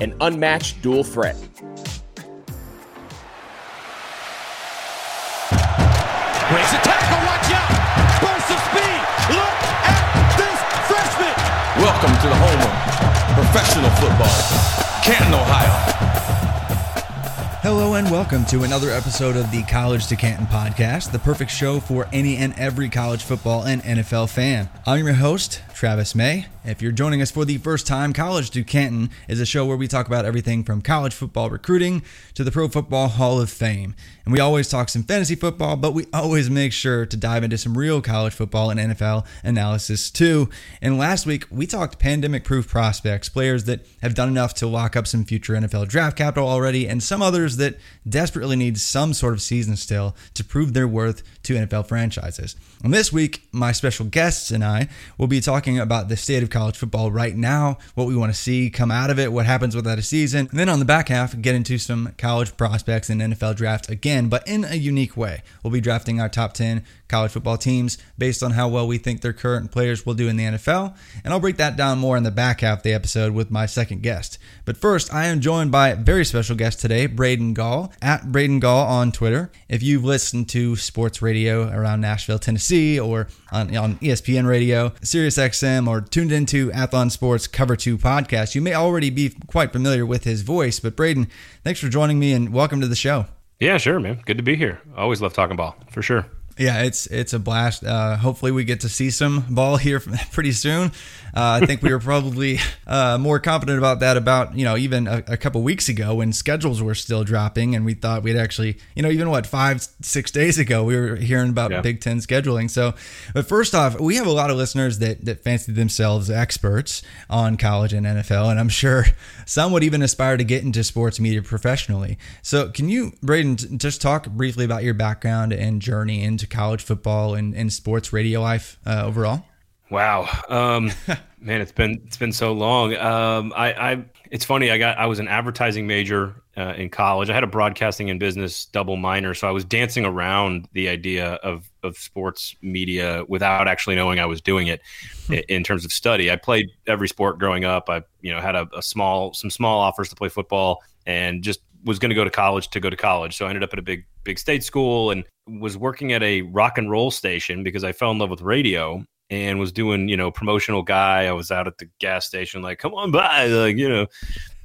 an unmatched dual threat. Breaks a tackle, watch out! Burst of speed! Look at this freshman! Welcome to the home of professional football, Canton, Ohio. Hello and welcome to another episode of the College to Canton podcast, the perfect show for any and every college football and NFL fan. I'm your host, Travis May. If you're joining us for the first time, College to Canton is a show where we talk about everything from college football recruiting to the Pro Football Hall of Fame. And we always talk some fantasy football, but we always make sure to dive into some real college football and NFL analysis too. And last week, we talked pandemic proof prospects, players that have done enough to lock up some future NFL draft capital already, and some others that desperately need some sort of season still to prove their worth to NFL franchises. And this week, my special guests and I will be talking about the state of college football right now, what we want to see come out of it, what happens without a season. And then on the back half, get into some college prospects and NFL drafts again, but in a unique way. We'll be drafting our top 10 college football teams based on how well we think their current players will do in the NFL. And I'll break that down more in the back half of the episode with my second guest. But first, I am joined by a very special guest today, Braden Gall, at Braden Gall on Twitter. If you've listened to sports radio around Nashville, Tennessee, or on, on ESPN radio, SiriusXM, or tuned into Athlon Sports Cover 2 podcast, you may already be quite familiar with his voice. But Braden, thanks for joining me and welcome to the show. Yeah, sure, man. Good to be here. Always love talking ball, for sure. Yeah, it's it's a blast. Uh, hopefully, we get to see some ball here pretty soon. Uh, I think we were probably uh, more confident about that about you know even a, a, couple weeks ago when schedules were still dropping, and we thought we'd actually you know even what five six days ago we were hearing about yeah. Big Ten scheduling. So, but first off, we have a lot of listeners that that fancy themselves experts on college and NFL, and I'm sure some would even aspire to get into sports media professionally. So, can you, Braden, just talk briefly about your background and journey into college football and, and sports radio life uh, overall? Wow, um, man, it's been it's been so long. Um, I, I, it's funny. I got I was an advertising major uh, in college. I had a broadcasting and business double minor, so I was dancing around the idea of of sports media without actually knowing I was doing it. Hmm. in, in terms of study, I played every sport growing up. I you know had a, a small some small offers to play football and just was going to go to college to go to college. So I ended up at a big big state school and was working at a rock and roll station because I fell in love with radio and was doing you know promotional guy. I was out at the gas station like, come on by, like you know,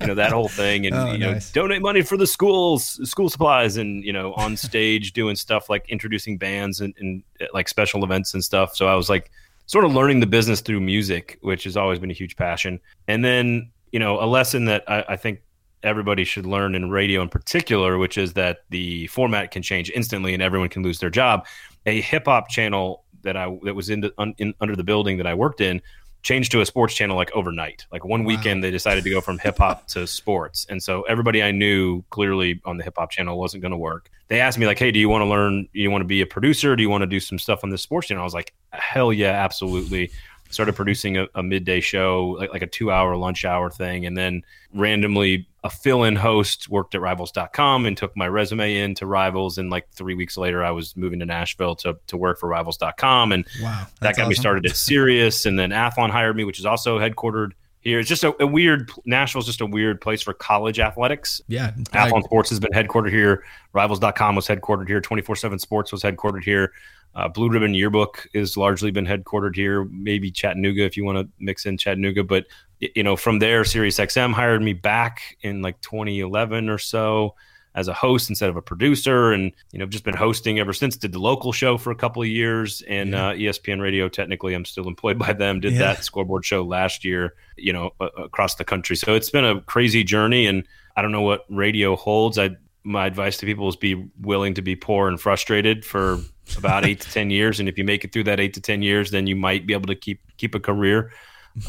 you know that whole thing, and Oh, you know, nice. donate money for the schools, school supplies, and you know, on stage doing stuff like introducing bands and, and uh, like special events and stuff. So I was like sort of learning the business through music, which has always been a huge passion. And then you know, a lesson that I, I think everybody should learn in radio in particular, which is that the format can change instantly and everyone can lose their job. A hip hop channel that I that was in, the, un, in under the building that I worked in changed to a sports channel like overnight. Like one weekend, they decided to go from hip hop to sports, and so everybody I knew clearly on the hip hop channel wasn't going to work. They asked me like, "Hey, do you want to learn? You want to be a producer? Do you want to do some stuff on this sports channel?" I was like, "Hell yeah, absolutely." Started producing a, a midday show, like, like a two-hour lunch hour thing, and then randomly a fill-in host worked at Rivals.com and took my resume in to Rivals. And like three weeks later, I was moving to Nashville to to work for Rivals.com, and Wow, that got me started at Sirius, and then Athlon hired me, which is also headquartered here. It's just a, a weird. Nashville's just a weird place for college athletics. Yeah, Athlon Sports has been headquartered here. Rivals.com was headquartered here. 24 7 Sports was headquartered here. Uh, Blue Ribbon Yearbook has largely been headquartered here. Maybe Chattanooga if you want to mix in Chattanooga. But, you know, from there, Sirius XM hired me back in like 2011 or so as a host instead of a producer and you know just been hosting ever since did the local show for a couple of years and Yeah. uh, espn radio technically i'm still employed by them did Yeah. that scoreboard show last year you know uh, across the country so it's been a crazy journey and i don't know what radio holds i my advice to people is be willing to be poor and frustrated for about eight to ten years and if you make it through that eight to ten years then you might be able to keep keep a career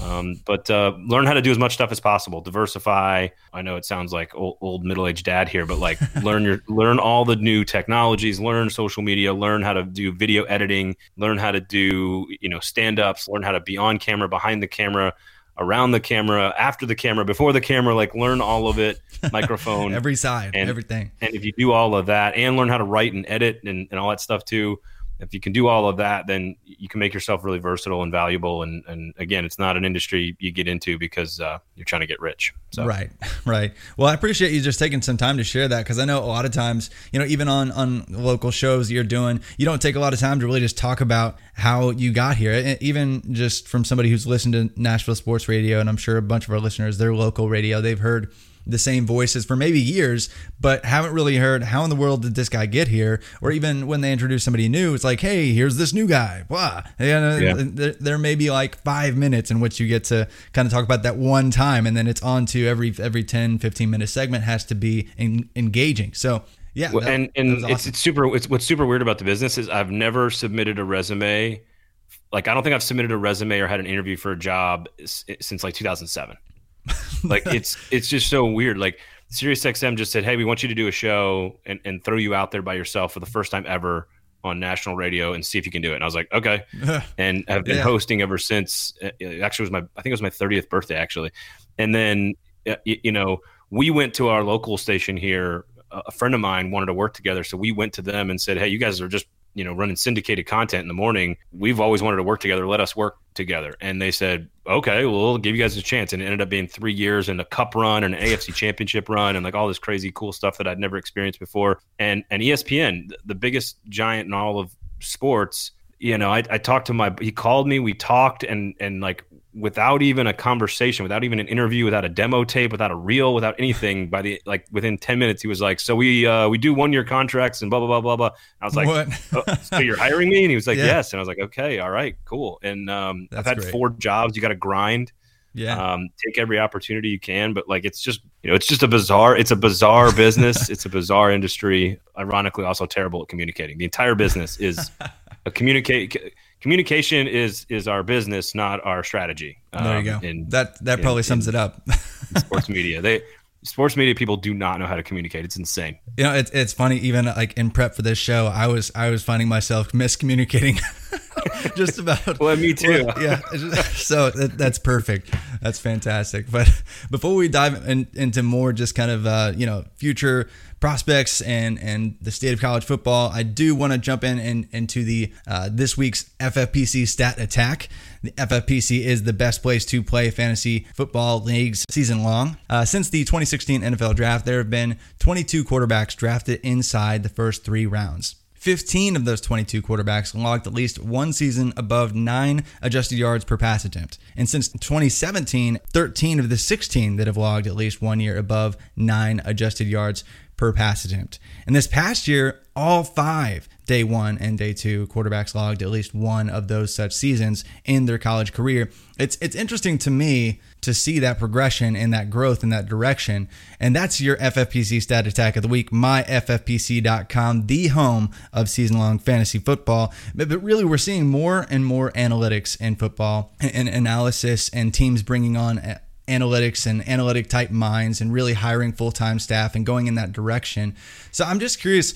um, but uh, learn how to do as much stuff as possible. Diversify. I know it sounds like old, old middle-aged dad here, but like learn your learn all the new technologies. Learn social media. Learn how to do video editing. Learn how to do you know stand-ups. Learn how to be on camera, behind the camera, around the camera, after the camera, before the camera. Like learn all of it. Microphone. every side, and- everything. and if you do all of that and learn how to write and edit and, and all that stuff too if you can do all of that then you can make yourself really versatile and valuable and, and again it's not an industry you get into because uh, you're trying to get rich so Right, right. Well, I appreciate you just taking some time to share that because I know a lot of times, you know, even on on local shows you're doing, you don't take a lot of time to really just talk about how you got here. And Even just from somebody who's listened to Nashville Sports Radio, and I'm sure a bunch of our listeners, their local radio, they've heard the same voices for maybe years, but haven't really heard how in the world did this guy get here, or even when they introduce somebody new, it's like, hey, here's this new guy. Blah. Know, Yeah. there, there may be like five minutes in which you get to kind of talk about that one time, and then it's on to every every 10, 15 minute segment has to be en- engaging. So yeah, that- and and was it's, it's super it's what's super weird about the business is i've never submitted a resume like i don't think i've submitted a resume or had an interview for a job since like 2007 like it's it's just so weird like SiriusXM just said, "Hey, we want you to do a show and, and throw you out there by yourself for the first time ever on national radio and see if you can do it." And I was like, "Okay," and I've been Yeah. hosting ever since. uh, It actually was my I think it was my 30th birthday actually, and then uh, you know we went to our local station here. A friend of mine wanted to work together, so we went to them and said, "Hey, you guys are just you know running syndicated content in the morning. We've always wanted to work together. Let us work together." And they said, "Okay, well, we'll give you guys a chance." And it ended up being three years and a cup run and an AFC Championship run and like all this crazy cool stuff that I'd never experienced before. And and ESPN, the biggest giant in all of sports. You know, I, I talked to my. He called me. We talked, and and like without even a conversation, without even an interview, without a demo tape, without a reel, without anything. By the like within ten minutes, he was like, "So we uh, we do one year contracts and blah blah blah blah blah." I was like, what? "Oh, "So you're hiring me?" And he was like, Yeah. "Yes." And I was like, "Okay, all right, cool." And um, I've had great. four jobs. You got to grind yeah, um, take every opportunity you can but like it's just you know it's just a bizarre it's a bizarre business it's a bizarre industry ironically also terrible at communicating the entire business is a communicate communication is is our business not our strategy there you um, go. in that that in- probably in- sums it up. sports media they sports media people do not know how to communicate it's insane You know, it's it's funny. Even like in prep for this show, I was I was finding myself miscommunicating just about. well me too yeah, so that, that's perfect. That's fantastic. But before we dive in, into more just kind of uh, you know future prospects and and the state of college football, I do want to jump in and into the uh, this week's FFPC stat attack. The FFPC is the best place to play fantasy football leagues season long. Uh, since the 2016 NFL draft, there have been 22 quarterbacks drafted inside the first three rounds. 15 of those 22 quarterbacks logged at least one season above nine adjusted yards per pass attempt. And since 2017, 13 of the 16 that have logged at least one year above nine adjusted yards per pass attempt. And this past year, all five day one and day two quarterbacks logged at least one of those such seasons in their college career. It's it's interesting to me to see that progression and that growth in that direction. And that's your FFPC stat attack of the week, myffpc.com, the home of season long fantasy football. But, really, we're seeing more and more analytics in football and analysis and teams bringing on analytics and analytic type minds and really hiring full-time staff and going in that direction. So I'm just curious,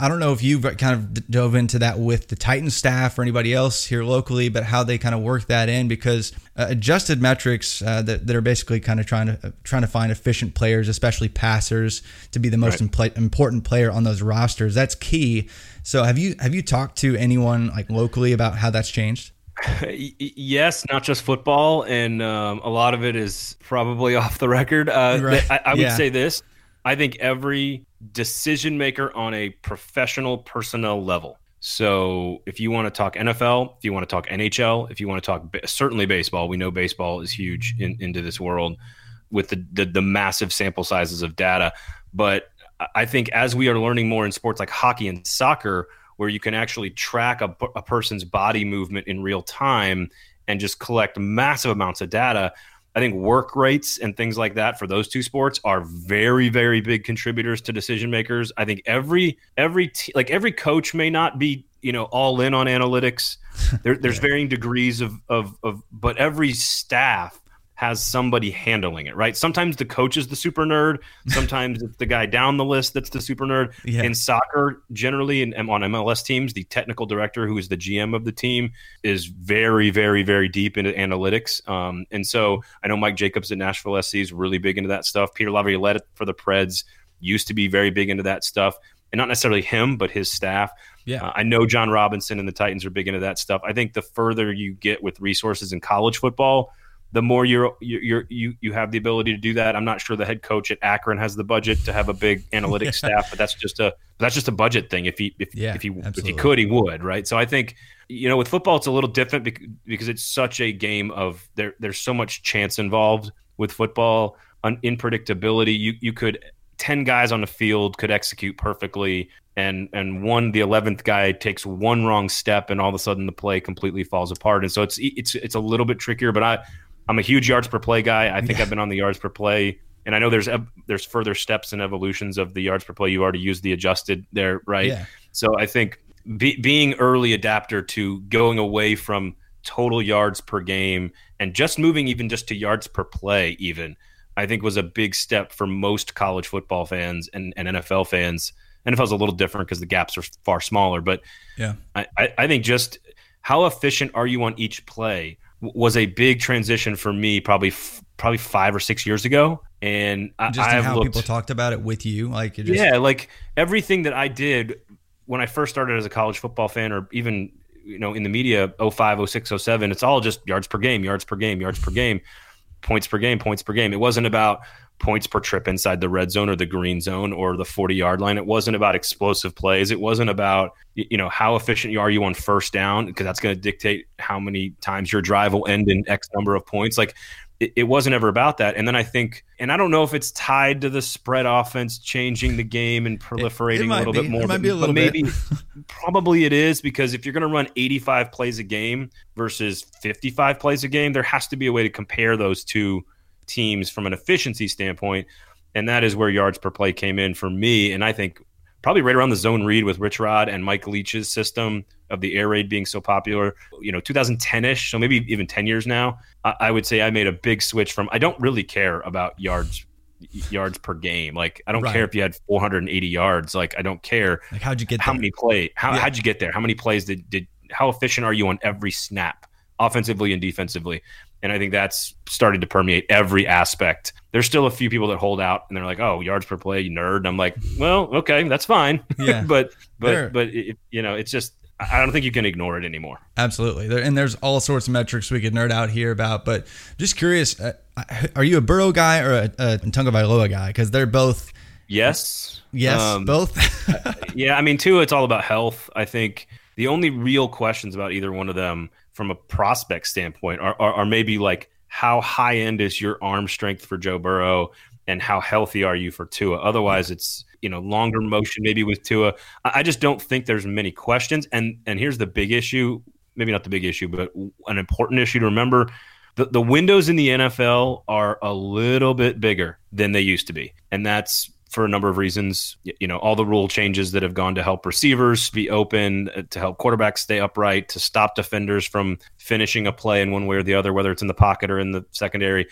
I don't know if you've kind of dove into that with the Titan staff or anybody else here locally, but how they kind of work that in because uh, adjusted metrics uh, that, that are basically kind of trying to uh, trying to find efficient players, especially passers to be the most right. impl- important player on those rosters. That's key. So have you have you talked to anyone like locally about how that's changed? yes, not just football, and um, a lot of it is probably off the record. Uh, right. I, I, would yeah. say this: I think every decision maker on a professional personnel level. So, if you want to talk NFL, if you want to talk NHL, if you want to talk certainly baseball, we know baseball is huge in, into this world with the, the the massive sample sizes of data. But I think as we are learning more in sports like hockey and soccer where you can actually track a, a person's body movement in real time and just collect massive amounts of data. I think work rates and things like that for those two sports are very, very big contributors to decision makers. I think every every t- like every coach may not be you know all in on analytics. There, there's varying degrees of, of of but every staff has somebody handling it, right? Sometimes the coach is the super nerd. Sometimes it's the guy down the list that's the super nerd. Yeah. In soccer, generally, and on MLS teams, the technical director, who is the GM of the team, is very, very, very deep into analytics. Um, and so I know Mike Jacobs at Nashville SC is really big into that stuff. Peter Laviolette for the Preds used to be very big into that stuff. And not necessarily him, but his staff. Yeah. Uh, I know Jon Robinson and the Titans are big into that stuff. I think the further you get with resources in college football, the more you're, you're you you have the ability to do that. I'm not sure the head coach at Akron has the budget to have a big analytics staff, but that's just a that's just a budget thing. If he if, yeah, if he absolutely. if he could, he would, right? So I think you know with football it's a little different because it's such a game of there there's so much chance involved with football, unpredictability. You you could 10 guys on the field could execute perfectly and and one the 11th guy takes one wrong step and all of a sudden the play completely falls apart and so it's it's it's a little bit trickier but i I'm a huge yards per play guy. I think yeah. I've been on the yards per play, and I know there's there's further steps and evolutions of the yards per play. You already used the adjusted there, right? Yeah. So I think be, being early adapter to going away from total yards per game and just moving even just to yards per play, even I think was a big step for most college football fans and, and NFL fans. NFL is a little different because the gaps are far smaller, but yeah, I, I think just how efficient are you on each play? Was a big transition for me probably f- probably five or six years ago. And I, just how looked, people talked about it with you like just... yeah like everything that i did when i first started as a college football fan or even you know in the media 05 06 07 it's all just yards per game yards per game yards per game points per game points per game it wasn't about points per trip inside the red zone or the green zone or the 40 yard line. It wasn't about explosive plays. It wasn't about, you know, how efficient you are you on first down because that's going to dictate how many times your drive will end in X number of points. Like it, it, wasn't ever about that. And then I think, and I don't know if it's tied to the spread offense changing the game and proliferating it, it a little be. bit more. It might but, be a little maybe, bit. probably it is because if you're going to run 85 plays a game versus 55 plays a game, there has to be a way to compare those two teams from an efficiency standpoint. And that is where yards per play came in for me. And I think probably right around the zone read with Rich Rod and Mike Leach's system of the air raid being so popular, you know, 2010 ish, so maybe even 10 years now, I, I, would say I made a big switch from I don't really care about yards yards per game. Like I don't right. care if you had 480 yards. Like I don't care. Like how'd you get how there? many play? How, yeah. how'd you get there? How many plays did, did how efficient are you on every snap, offensively and defensively? And I think that's started to permeate every aspect. There's still a few people that hold out and they're like, "Oh, yards per play, you nerd." And I'm like, "Well, okay, that's fine." Yeah. but but but it, you know, it's just I don't think you can ignore it anymore. Absolutely. There, and there's all sorts of metrics we could nerd out here about, but just curious, uh, are you a Burrow guy or a, a Tua Tagovailoa guy? Because they're both, Yes. yes, Um, both. Yeah, I mean, too, it's all about health. I think the only real questions about either one of them from a prospect standpoint are, are, are maybe like how high end is your arm strength for Joe Burrow and how healthy are you for Tua? Otherwise, it's you know longer motion maybe with Tua. I, I just don't think there's many questions. And and here's the big issue, maybe not the big issue, but an important issue to remember. The, the windows in the NFL are a little bit bigger than they used to be. And that's for a number of reasons. You know, all the rule changes that have gone to help receivers be open, uh, to help quarterbacks stay upright, to stop defenders from finishing a play in one way or the other, whether it's in the pocket or in the secondary.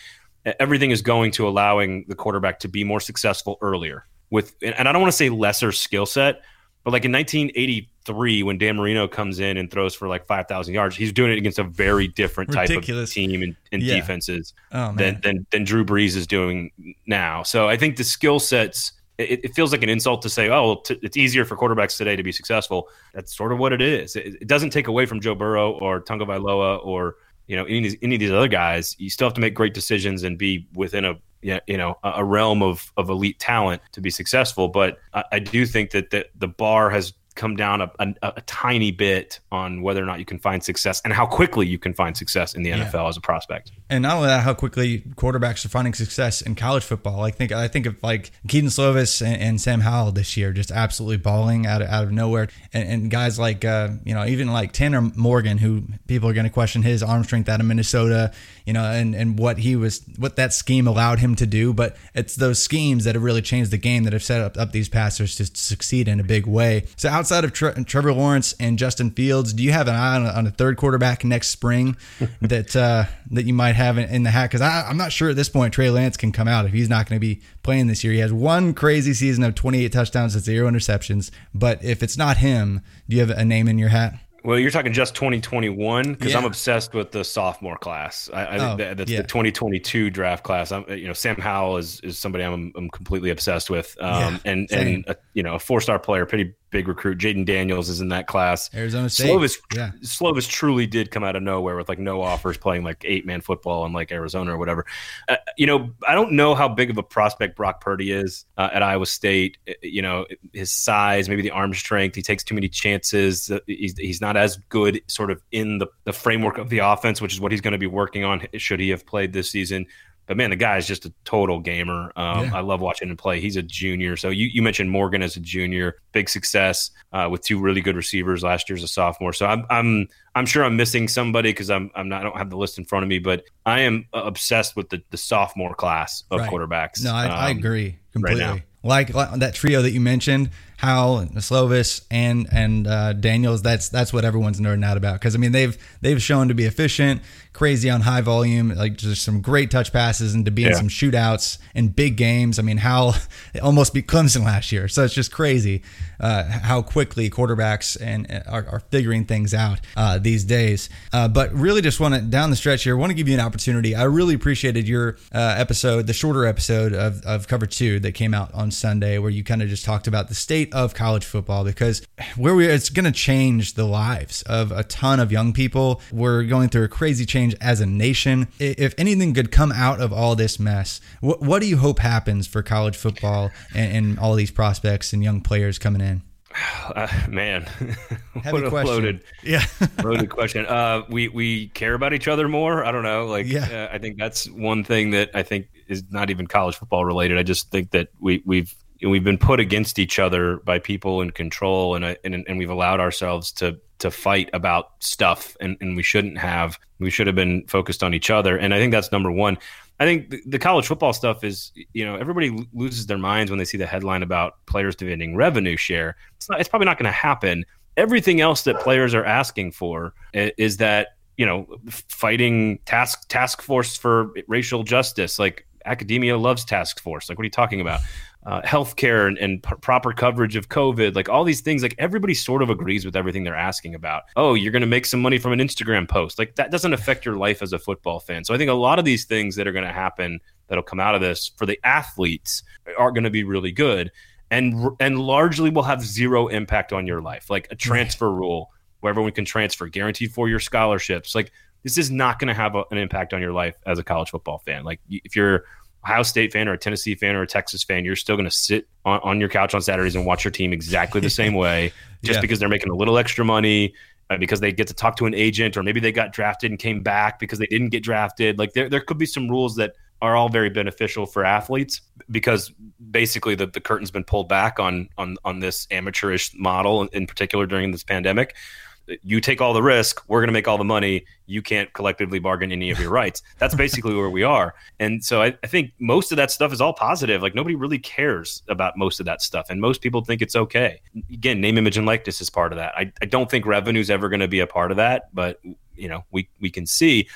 Everything is going to allowing the quarterback to be more successful earlier with, and I don't want to say lesser skill set, but like in 1983, when Dan Marino comes in and throws for like 5,000 yards, he's doing it against a very different type of team and, and Yeah. defenses oh, than, than than Drew Brees is doing now. So I think the skill sets. It, it feels like an insult to say, "Oh, well, t- it's easier for quarterbacks today to be successful." That's sort of what it is. It, it doesn't take away from Joe Burrow or Tua Tagovailoa or you know any of, these, any of these other guys. You still have to make great decisions and be within a you know a realm of of elite talent to be successful. But I, I do think that the, the bar has come down a, a, a tiny bit on whether or not you can find success and how quickly you can find success in the Yeah. NFL as a prospect. and not only that, how quickly quarterbacks are finding success in college football. I think I think of like Kedon Slovis and, and Sam Howell this year, just absolutely balling out of, out of nowhere, and, and guys like uh, you know even like Tanner Morgan, who people are going to question his arm strength out of Minnesota, you know, and and what he was what that scheme allowed him to do. But it's those schemes that have really changed the game that have set up, up these passers to succeed in a big way. So outside of Tre- Trevor Lawrence and Justin Fields, do you have an eye on a, on a third quarterback next spring that uh, that you might have in, in the hat? Because I'm not sure at this point Trey Lance can come out if he's not going to be playing this year. He has one crazy season of 28 touchdowns and zero interceptions. But if it's not him, do you have a name in your hat? Well, you're talking just 2021 because I'm obsessed with the sophomore class. I, I Oh, think that, that's yeah. the 2022 draft class. I'm, you know, Sam Howell is, is somebody I'm, I'm completely obsessed with. Um, Yeah, and same. and a, you know, a four star player, pretty big recruit. Jayden Daniels is in that class. Arizona State. Slovis, Yeah. Slovis truly did come out of nowhere with like no offers, playing like eight man football in like Arizona or whatever. Uh, you know, I don't know how big of a prospect Brock Purdy is uh, at Iowa State. Uh, You know, his size, maybe the arm strength. He takes too many chances. Uh, He's, he's not as good, sort of in the the framework of the offense, which is what he's going to be working on. Should he have played this season? But man, the guy is just a total gamer. Um, Yeah. I love watching him play. He's a junior. So you, you mentioned Morgan as a junior, big success uh, with two really good receivers last year as a sophomore. So I'm I'm I'm sure I'm missing somebody because I'm I'm not I don't have the list in front of me, but I am uh, obsessed with the, the sophomore class of Right. quarterbacks. No, I, I Um, agree completely. now. like, like that trio that you mentioned, Howell, and Slovis, and and uh, Daniels. That's that's what everyone's nerding out about because I mean they've they've shown to be efficient, crazy on high volume, like just some great touch passes and to be in Yeah. some shootouts in big games. I mean Howell almost beat Clemson last year, so it's just crazy uh, how quickly quarterbacks and uh, are, are figuring things out uh, these days. Uh, but really, just want to down the stretch here, want to give you an opportunity. I really appreciated your uh, episode, the shorter episode of, of Cover Two that came out on Sunday, where you kind of just talked about the state of college football because where we it's going to change the lives of a ton of young people. We're going through a crazy change as a nation. If anything could come out of all this mess, what, what do you hope happens for college football and, and all these prospects and young players coming in? uh, man, what a question. loaded Yeah. loaded question. Uh, we we care about each other more. I don't know. Like, Yeah. uh, I think that's one thing that I think is not even college football related. I just think that we we've we've been put against each other by people in control, and uh, and and we've allowed ourselves to to fight about stuff, and and we shouldn't have. We should have been focused on each other, and I think that's number one. I think the, the college football stuff is, you know, everybody loses their minds when they see the headline about players demanding revenue share. It's not. It's probably not going to happen. Everything else that players are asking for is that you know fighting task task force for racial justice. Like academia loves task force. Like what are you talking about? Uh, healthcare and, and p- proper coverage of COVID, like all these things, like everybody sort of agrees with everything they're asking about. Oh, you're going to make some money from an Instagram post. Like that doesn't affect your life as a football fan. So I think a lot of these things that are going to happen that'll come out of this for the athletes are going to be really good and and largely will have zero impact on your life like a transfer rule where everyone can transfer guaranteed for your scholarships like this is not going to have a, an impact on your life as a college football fan like if you're Ohio State fan or a Tennessee fan or a Texas fan, you're still going to sit on, on your couch on Saturdays and watch your team exactly the same way, just Yeah. because they're making a little extra money, uh, because they get to talk to an agent, or maybe they got drafted and came back because they didn't get drafted. Like there, there could be some rules that are all very beneficial for athletes because basically the, the curtain's been pulled back on on on this amateurish model in, in particular during this pandemic you take all the risk we're going to make all the money you can't collectively bargain any of your rights. That's basically where we are. And so I, I think most of that stuff is all positive. Like nobody really cares about most of that stuff and most people think it's okay. Again name image and likeness is part of that. I, I don't think revenue is ever going to be a part of that but you know we we can see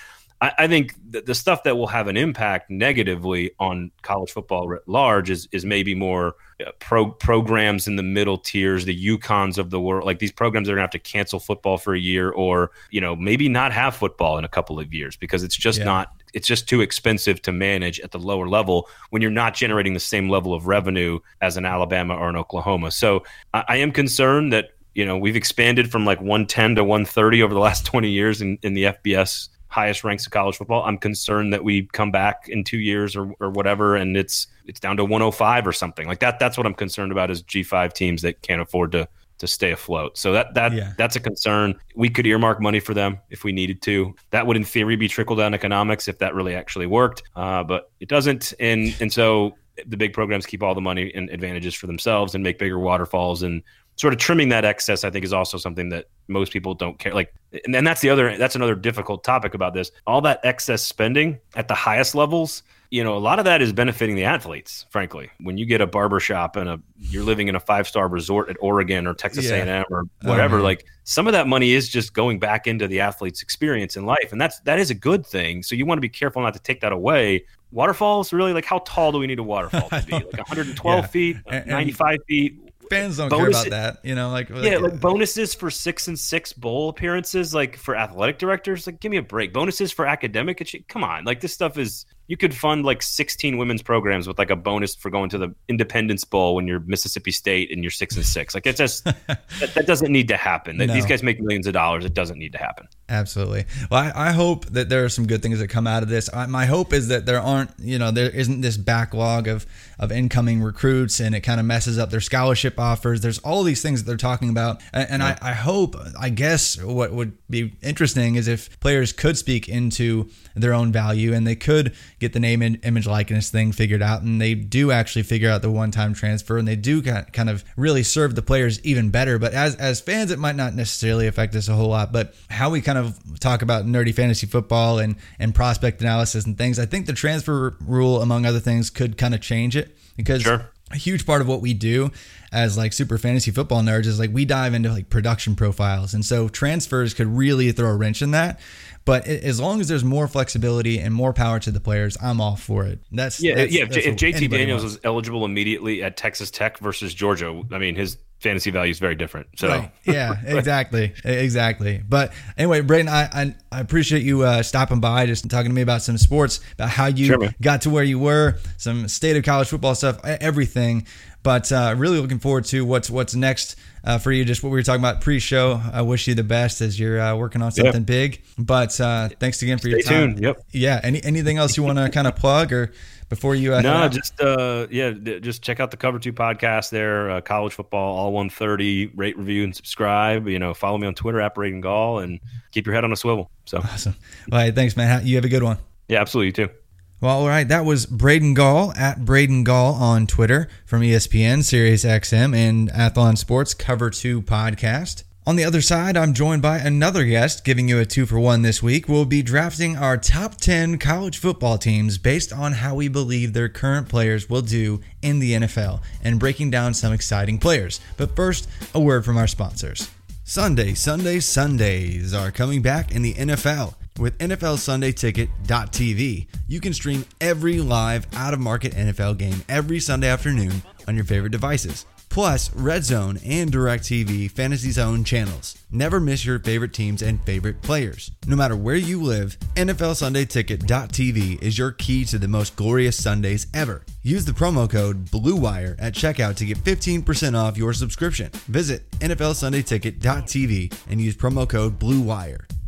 I, I think the, the stuff that will have an impact negatively on college football writ large is is maybe more uh, pro programs in the middle tiers, the UConns of the world, like these programs that are gonna have to cancel football for a year, or you know maybe not have football in a couple of years because it's just Yeah. not it's just too expensive to manage at the lower level when you're not generating the same level of revenue as an Alabama or an Oklahoma. So I, I am concerned that you know we've expanded from like 110 to 130 over the last 20 years in, in the FBS highest ranks of college football. I'm concerned that we come back in two years or, or whatever, and it's it's down to 105 or something like that. That's what I'm concerned about is G5 teams that can't afford to to stay afloat. So that that Yeah. that's a concern. We could earmark money for them if we needed to. That would, in theory, be trickle down economics if that really actually worked. Uh, but it doesn't, and and so the big programs keep all the money and advantages for themselves and make bigger waterfalls and sort of trimming that excess. I think is also something that most people don't care. Like, and, and that's the other that's another difficult topic about this. All that excess spending at the highest levels you know, a lot of that is benefiting the athletes, frankly. When you get a barber shop and a you're living in a five star resort at Oregon or Texas Yeah. A&M or oh, whatever, man. like some of that money is just going back into the athlete's experience in life, and that's that is a good thing. So you want to be careful not to take that away. Waterfalls, really, like how tall do we need a waterfall to be? Like 112 Yeah. feet, And- and 95 feet. Fans don't Bonus- care about that, you know. Like, Yeah, like, like bonuses for six and six bowl appearances, like for athletic directors, like give me a break. Bonuses for academic, come on, like this stuff is you could fund like sixteen women's programs with like a bonus for going to the Independence Bowl when you're Mississippi State and you're six and six. Like it's just that, that doesn't need to happen. That These guys make millions of dollars. It doesn't need to happen. Absolutely. Well, I, I hope that there are some good things that come out of this. I, my hope is that there aren't, you know, there isn't this backlog of of incoming recruits, and it kind of messes up their scholarship offers. There's all these things that they're talking about, and, and I, I hope, I guess, what would be interesting is if players could speak into their own value, and they could get the name and image likeness thing figured out, and they do actually figure out the one time transfer, and they do kind of really serve the players even better. But as as fans, it might not necessarily affect us a whole lot. But how we kind of talk about nerdy fantasy football and and prospect analysis and things, I think the transfer rule, among other things, could kind of change it because. Sure. A huge part of what we do as like super fantasy football nerds is like we dive into like production profiles. And so transfers could really throw a wrench in that. But a- as long as there's more flexibility and more power to the players, I'm all for it. That's Yeah, that's- yeah. If, that's J- if JT Daniels wants. was eligible immediately at Texas Tech versus Georgia, I mean his fantasy value is very different. So Right. Yeah, exactly. Exactly. But anyway, Braden, I, I, I appreciate you uh, stopping by, just talking to me about some sports, about how you Sure, got to where you were, some state of college football stuff, everything. But uh, really looking forward to what's what's next uh, for you. Just what we were talking about pre-show. I wish you the best as you're uh, working on something big. But uh, thanks again for your Stay time. tuned. Yep. Yeah. Any anything else you want to kind of plug or before you? Uh, No, just uh, yeah, just check out the Cover Two podcast there. Uh, college football, all one thirty. Rate, review, and subscribe. You know, follow me on Twitter at Braden Gall, and keep your head on a swivel. So awesome. All right, thanks, man. You have a good one. yeah, absolutely, you too. Well, all right. That was Braden Gall at Braden Gall on Twitter from ESPN, Sirius XM, and Athlon Sports Cover 2 podcast. On the other side, I'm joined by another guest giving you a two for one this week. We'll be drafting our top 10 college football teams based on how we believe their current players will do in the NFL and breaking down some exciting players. But first, a word from our sponsors. Sunday, Sunday, Sundays are coming back in the NFL. With NFL Sunday Ticket.tv, you can stream every live out of market NFL game every Sunday afternoon on your favorite devices. Plus, Red Zone and DirecTV Fantasy Zone channels. Never miss your favorite teams and favorite players. No matter where you live, NFLSundayTicket.tv is your key to the most glorious Sundays ever. Use the promo code BLUEWIRE at checkout to get 15% off your subscription. Visit NFLSundayTicket.tv and use promo code BLUEWIRE.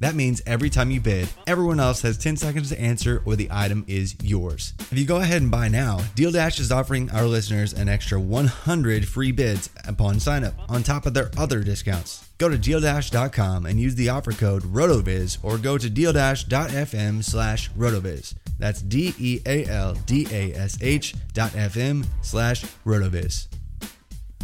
That means every time you bid, everyone else has 10 seconds to answer or the item is yours. If you go ahead and buy now, Deal Dash is offering our listeners an extra 100 free bids upon sign up on top of their other discounts. Go to dealdash.com and use the offer code RotoViz or go to dealdash.fm slash RotoViz. That's D E A L D A S H dot FM slash RotoViz.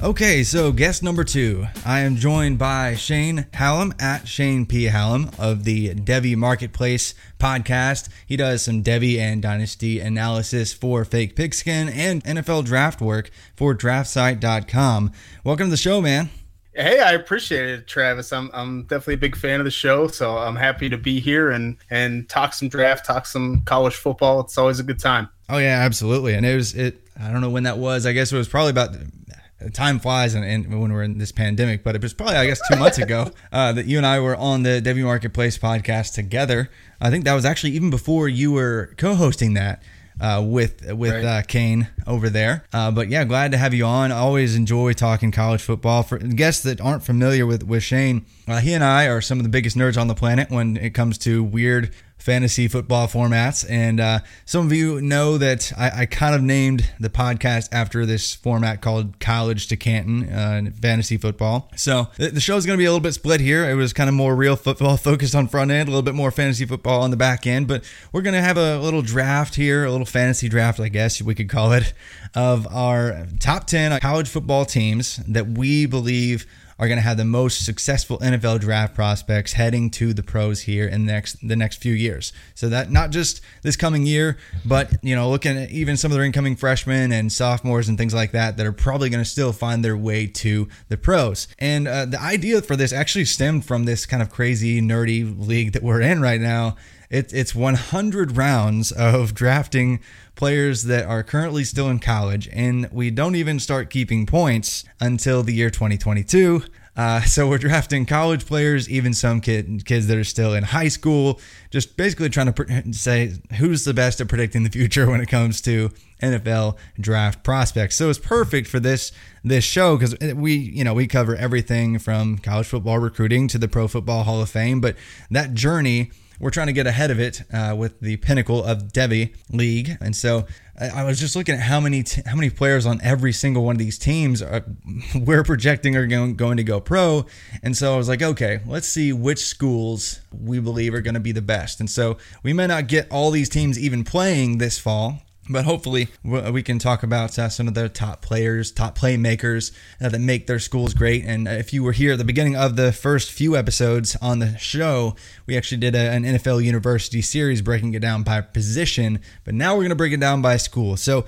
Okay, so guest number two. I am joined by Shane Hallam at Shane P. Hallam of the Devy Marketplace podcast. He does some Devy and Dynasty analysis for Fake Pigskin and NFL draft work for DraftSite.com. Welcome to the show, man. Hey, I appreciate it, Travis. I'm I'm definitely a big fan of the show, so I'm happy to be here and and talk some draft, talk some college football. It's always a good time. Oh yeah, absolutely. And it was it. I don't know when that was. I guess it was probably about time flies and, and, when we're in this pandemic, but it was probably I guess two months ago uh, that you and I were on the Devy Marketplace podcast together. I think that was actually even before you were co-hosting that uh, with with right. uh, Kane over there. Uh, but yeah, glad to have you on. I always enjoy talking college football. For guests that aren't familiar with with Shane, uh, he and I are some of the biggest nerds on the planet when it comes to weird fantasy football formats. And uh, some of you know that I, I, kind of named the podcast after this format called College to Canton uh, Fantasy Football. So the, the show is going to be a little bit split here. It was kind of more real football focused on front end, a little bit more fantasy football on the back end. But we're going to have a little draft here, a little fantasy draft, I guess we could call it, of our top 10 college football teams that we believe are going to have the most successful NFL draft prospects heading to the pros here in the next the next few years. So that not just this coming year, but you know, looking at even some of their incoming freshmen and sophomores and things like that that are probably going to still find their way to the pros. And uh, the idea for this actually stemmed from this kind of crazy nerdy league that we're in right now. It, it's 100 rounds of drafting players that are currently still in college, and we don't even start keeping points until the year 2022. Uh, so we're drafting college players, even some kid, kids that are still in high school, just basically trying to say who's the best at predicting the future when it comes to NFL draft prospects. So it's perfect for this this show because we you know we cover everything from college football recruiting to the Pro Football Hall of Fame, but that journey we're trying to get ahead of it uh, with the pinnacle of Devy League, and so I, I was just looking at how many t- how many players on every single one of these teams are, we're projecting are going, going to go pro, and so I was like, okay, let's see which schools we believe are going to be the best, and so we may not get all these teams even playing this fall but hopefully, we can talk about uh, some of the top players, top playmakers uh, that make their schools great. And if you were here at the beginning of the first few episodes on the show, we actually did a, an NFL University series breaking it down by position. But now we're going to break it down by school. So,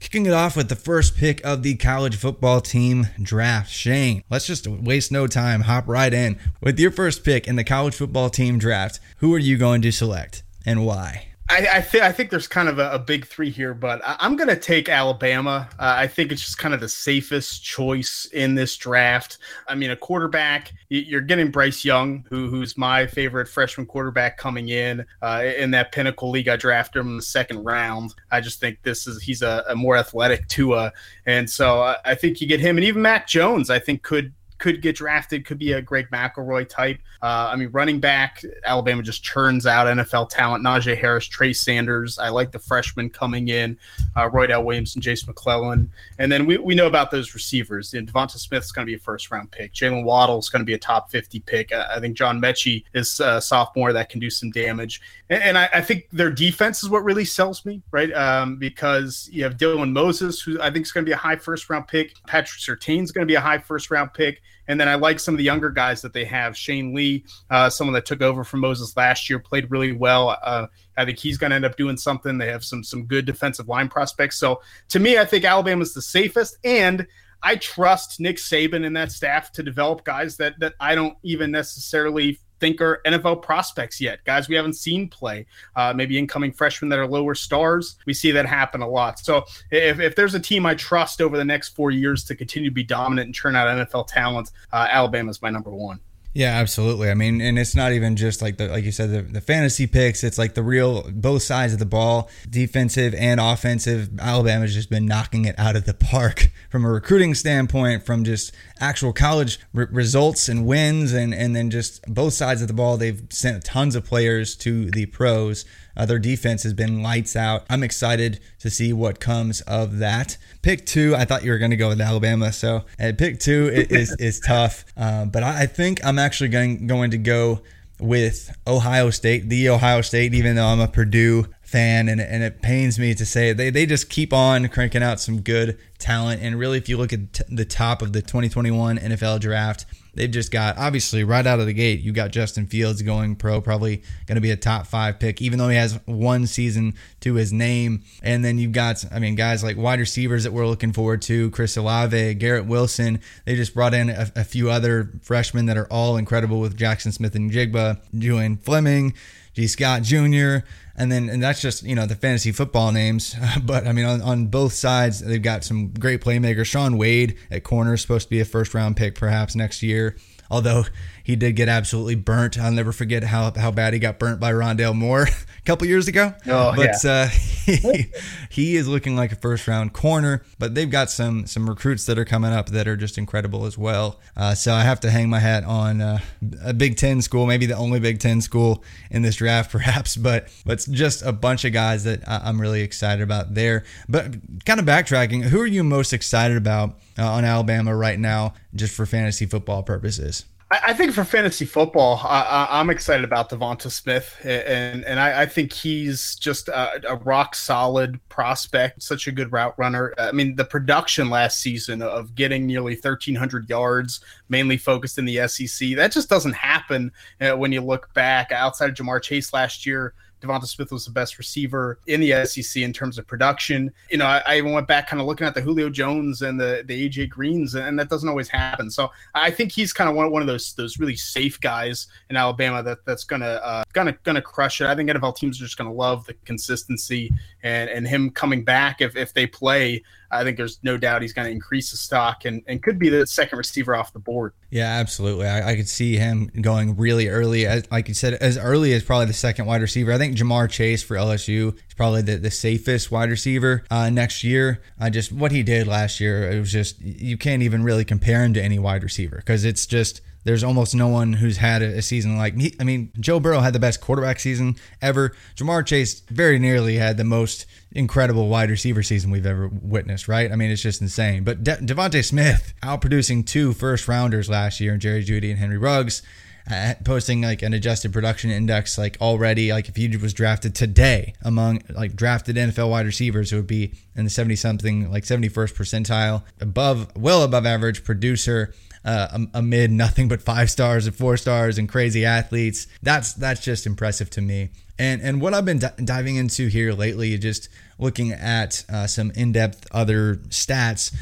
kicking it off with the first pick of the college football team draft. Shane, let's just waste no time, hop right in. With your first pick in the college football team draft, who are you going to select and why? I, I, th- I think there's kind of a, a big three here, but I, am going to take Alabama. Uh, I think it's just kind of the safest choice in this draft. I mean, a quarterback, you're getting Bryce Young, who, who's my favorite freshman quarterback coming in uh, in that Pinnacle League. I drafted him in the second round. I just think this is he's a, a more athletic Tua, and so I, I think you get him, and even Mac Jones. I think could could get drafted, could be a Greg McElroy type. Uh, I mean, running back, Alabama just churns out NFL talent. Najee Harris, Trey Sanders. I like the freshmen coming in, uh, Roydell Williams and Jase McClellan. And then we, we know about those receivers. And Devonta Smith's going to be a first round pick. Jaylen Waddle's going to be a top 50 pick. I, I think John Metchie is a sophomore that can do some damage. And, and I, I, think their defense is what really sells me, right? Um, because you have Dylan Moses, who I think is going to be a high first round pick. Patrick Surtain is going to be a high first round pick. And then I like some of the younger guys that they have. Shane Lee, uh, someone that took over from Moses last year, played really well. Uh, I think he's going to end up doing something. They have some some good defensive line prospects. So to me, I think Alabama's the safest, and I trust Nick Saban and that staff to develop guys that that I don't even necessarily think are NFL prospects yet, guys we haven't seen play, uh, maybe incoming freshmen that are lower stars. We see that happen a lot. So if, if there's a team I trust over the next four years to continue to be dominant and churn out NFL talent, uh, Alabama is my number one. Yeah, absolutely. I mean, and it's not even just like the like you said the, the fantasy picks. It's like the real both sides of the ball, defensive and offensive. Alabama's just been knocking it out of the park from a recruiting standpoint, from just actual college results and wins, and and then just both sides of the ball. They've sent tons of players to the pros. Uh, their defense has been lights out. I'm excited to see what comes of that. Pick two, I thought you were going to go with Alabama, so uh, pick two is is tough. Uh, but I, I think I'm actually going going to go with Ohio State, the Ohio State, even though I'm a Purdue fan and, and it pains me to say it. They, they just keep on cranking out some good talent. And really, if you look at t- the top of the 2021 NFL draft, they've just got obviously right out of the gate you got justin fields going pro probably going to be a top five pick even though he has one season to his name and then you've got i mean guys like wide receivers that we're looking forward to chris olave garrett wilson they just brought in a, a few other freshmen that are all incredible with Jaxon Smith-Njigba, julian fleming Gee Scott Jr. And then, and that's just, you know, the fantasy football names. But I mean, on, on both sides, they've got some great playmakers. Shaun Wade at corner is supposed to be a first round pick perhaps next year. Although he did get absolutely burnt. I'll never forget how, how bad he got burnt by Rondale Moore a couple years ago. Oh, but yeah. uh, he, he is looking like a first round corner. But they've got some some recruits that are coming up that are just incredible as well. Uh, so I have to hang my hat on uh, a Big Ten school, maybe the only Big Ten school in this draft, perhaps. But but it's just a bunch of guys that I'm really excited about there. But kind of backtracking, who are you most excited about uh, on Alabama right now, just for fantasy football purposes? I, think for fantasy football, I, am excited about Devonta Smith, and and I, I think he's just a, a, rock solid prospect, such a good route runner. I mean, the production last season of getting nearly 1,300 yards, mainly focused in the SEC, that just doesn't happen uh, when you look back. Outside of Ja'Marr Chase last year, Devonta Smith was the best receiver in the SEC in terms of production. You know, I, I even went back kind of looking at the Julio Jones and the the AJ Greens, and that doesn't always happen. So I think he's kind of one, one of those those really safe guys in Alabama that that's gonna uh, gonna gonna crush it. I think NFL teams are just gonna love the consistency and and him coming back if if they play I think there's no doubt he's going to increase the stock and, and could be the second receiver off the board. Yeah, absolutely. I, I could see him going really early, as, like you said, as early as probably the second wide receiver. I think Ja'Marr Chase for LSU is probably the, the safest wide receiver uh, next year. I just what he did last year, it was just you can't even really compare him to any wide receiver because it's just there's almost no one who's had a, season like me. I mean, Joe Burrow had the best quarterback season ever. Ja'Marr Chase very nearly had the most incredible wide receiver season we've ever witnessed, right? I mean, it's just insane. But De- Devonta Smith outproducing two first rounders last year, Jerry Jeudy and Henry Ruggs. Uh, posting like an adjusted production index like already like if he was drafted today among like drafted NFL wide receivers it would be in the 70 something like 71st percentile above well above average producer uh, amid nothing but five stars and four stars and crazy athletes. That's that's just impressive to me. And and what I've been d- diving into here lately, just looking at uh, some in depth other stats.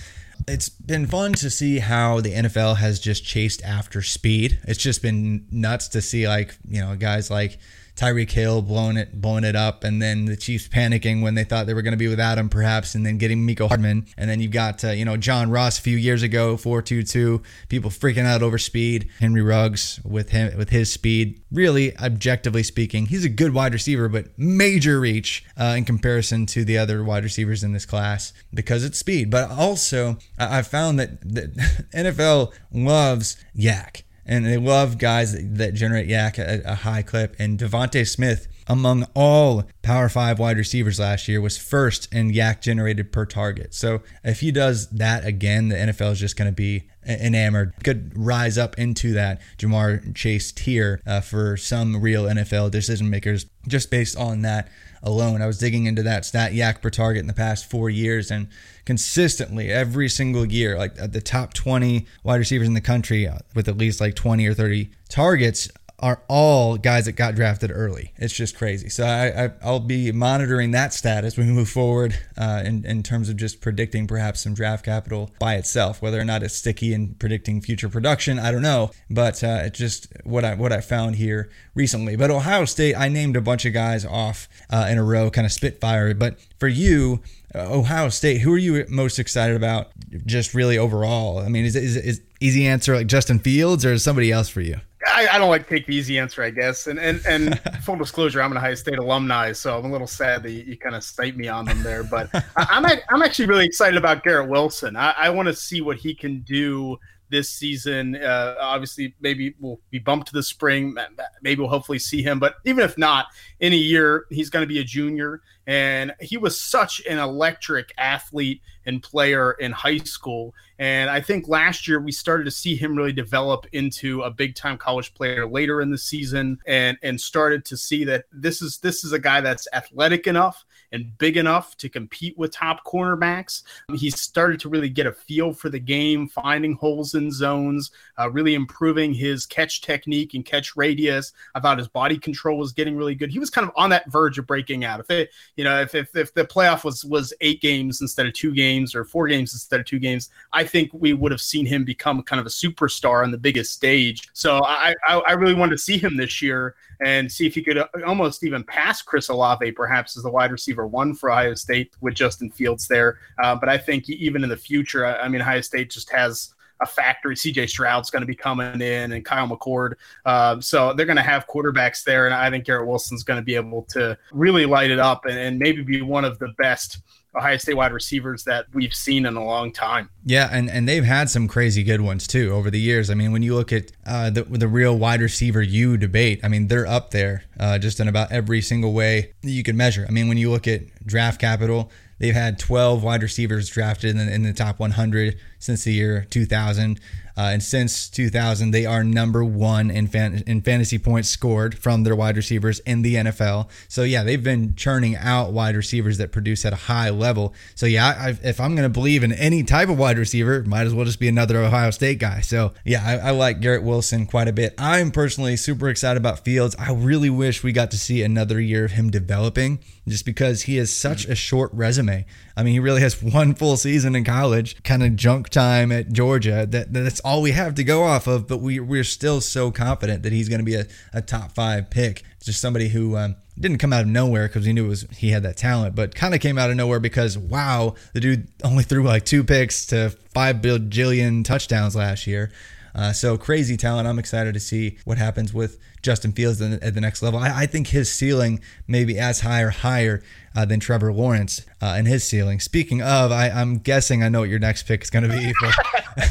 It's been fun to see how the NFL has just chased after speed. It's just been nuts to see like you know guys like Tyreek Hill blowing it blowing it up, and then the Chiefs panicking when they thought they were going to be without him, perhaps, and then getting Mecole Hardman, and then you've got uh, you know John Ross a few years ago, four two two, people freaking out over speed. Henry Ruggs with him with his speed, really objectively speaking, he's a good wide receiver, but major reach uh, in comparison to the other wide receivers in this class because it's speed. But also, I found that the NFL loves YAC and they love guys that, generate YAC at a high clip. And Devonta Smith, among all Power Five wide receivers last year, was first in YAC generated per target. So if he does that again, the NFL is just going to be enamored. Could rise up into that Ja'Marr Chase tier uh, for some real NFL decision makers just based on that alone. I was digging into that stat YAC per target in the past four years, and consistently every single year, like the top 20 wide receivers in the country uh, with at least like 20 or 30 targets are all guys that got drafted early. It's just crazy. So I, I will be monitoring that stat as we move forward uh, in in terms of just predicting perhaps some draft capital by itself. Whether or not it's sticky in predicting future production, I don't know. But uh, it's just what I what I found here recently. But Ohio State, I named a bunch of guys off uh, in a row, kind of spitfire. But for you, uh, Ohio State, who are you most excited about? Just really overall. I mean, is is, is easy answer like Justin Fields or is somebody else for you? I, I, don't like take the easy answer, I guess. And and and full disclosure, I'm an Ohio State alumni, so I'm a little sad that you, you kind of cite me on them there. But I, am I'm, I'm actually really excited about Garrett Wilson. I, I want to see what he can do this season. Uh, obviously, maybe we'll be bumped to the spring. Maybe we'll hopefully see him. But even if not, in a year, he's going to be a junior. And he was such an electric athlete and player in high school. And I think last year we started to see him really develop into a big time college player later in the season and and started to see that this is this is a guy that's athletic enough and big enough to compete with top cornerbacks. He started to really get a feel for the game, finding holes in zones, uh, really improving his catch technique and catch radius. I thought his body control was getting really good. He was kind of on that verge of breaking out. If it, you know, if, if, if the playoff was was eight games instead of two games or four games instead of two games, I think we would have seen him become kind of a superstar on the biggest stage. So I, I, I really wanted to see him this year and see if he could uh, almost even pass Chris Olave, perhaps as the wide receiver one for Ohio State with Justin Fields there. Uh, but I think even in the future, I, I mean, Ohio State just has a factory. CJ Stroud's going to be coming in and Kyle McCord. Uh, so they're going to have quarterbacks there. And I think Garrett Wilson's going to be able to really light it up and, and maybe be one of the best Ohio State wide receivers that we've seen in a long time. Yeah, and, and they've had some crazy good ones too over the years. I mean, when you look at uh, the the real wide receiver you debate, I mean, they're up there uh, just in about every single way you can measure. I mean, when you look at draft capital, they've had 12 wide receivers drafted in the, in the top 100 since the year 2000. Uh, and since 2000, they are number one in, fan- in fantasy points scored from their wide receivers in the NFL. So, yeah, they've been churning out wide receivers that produce at a high level. So, yeah, I, if I'm going to believe in any type of wide receiver, might as well just be another Ohio State guy. So, yeah, I, I like Garrett Wilson quite a bit. I'm personally super excited about Fields. I really wish we got to see another year of him developing just because he has such a short resume. I mean, he really has one full season in college, kind of junk time at Georgia. That that's all we have to go off of. But we we're still so confident that he's going to be a, a top five pick. Just somebody who um, didn't come out of nowhere because he knew was he had that talent, but kind of came out of nowhere because wow, the dude only threw like two picks to five bajillion touchdowns last year. Uh, so crazy talent. I'm excited to see what happens with Justin Fields at the next level. I, I think his ceiling may be as high or higher uh, than Trevor Lawrence uh, and his ceiling. Speaking of, I, am guessing I know what your next pick is going to be.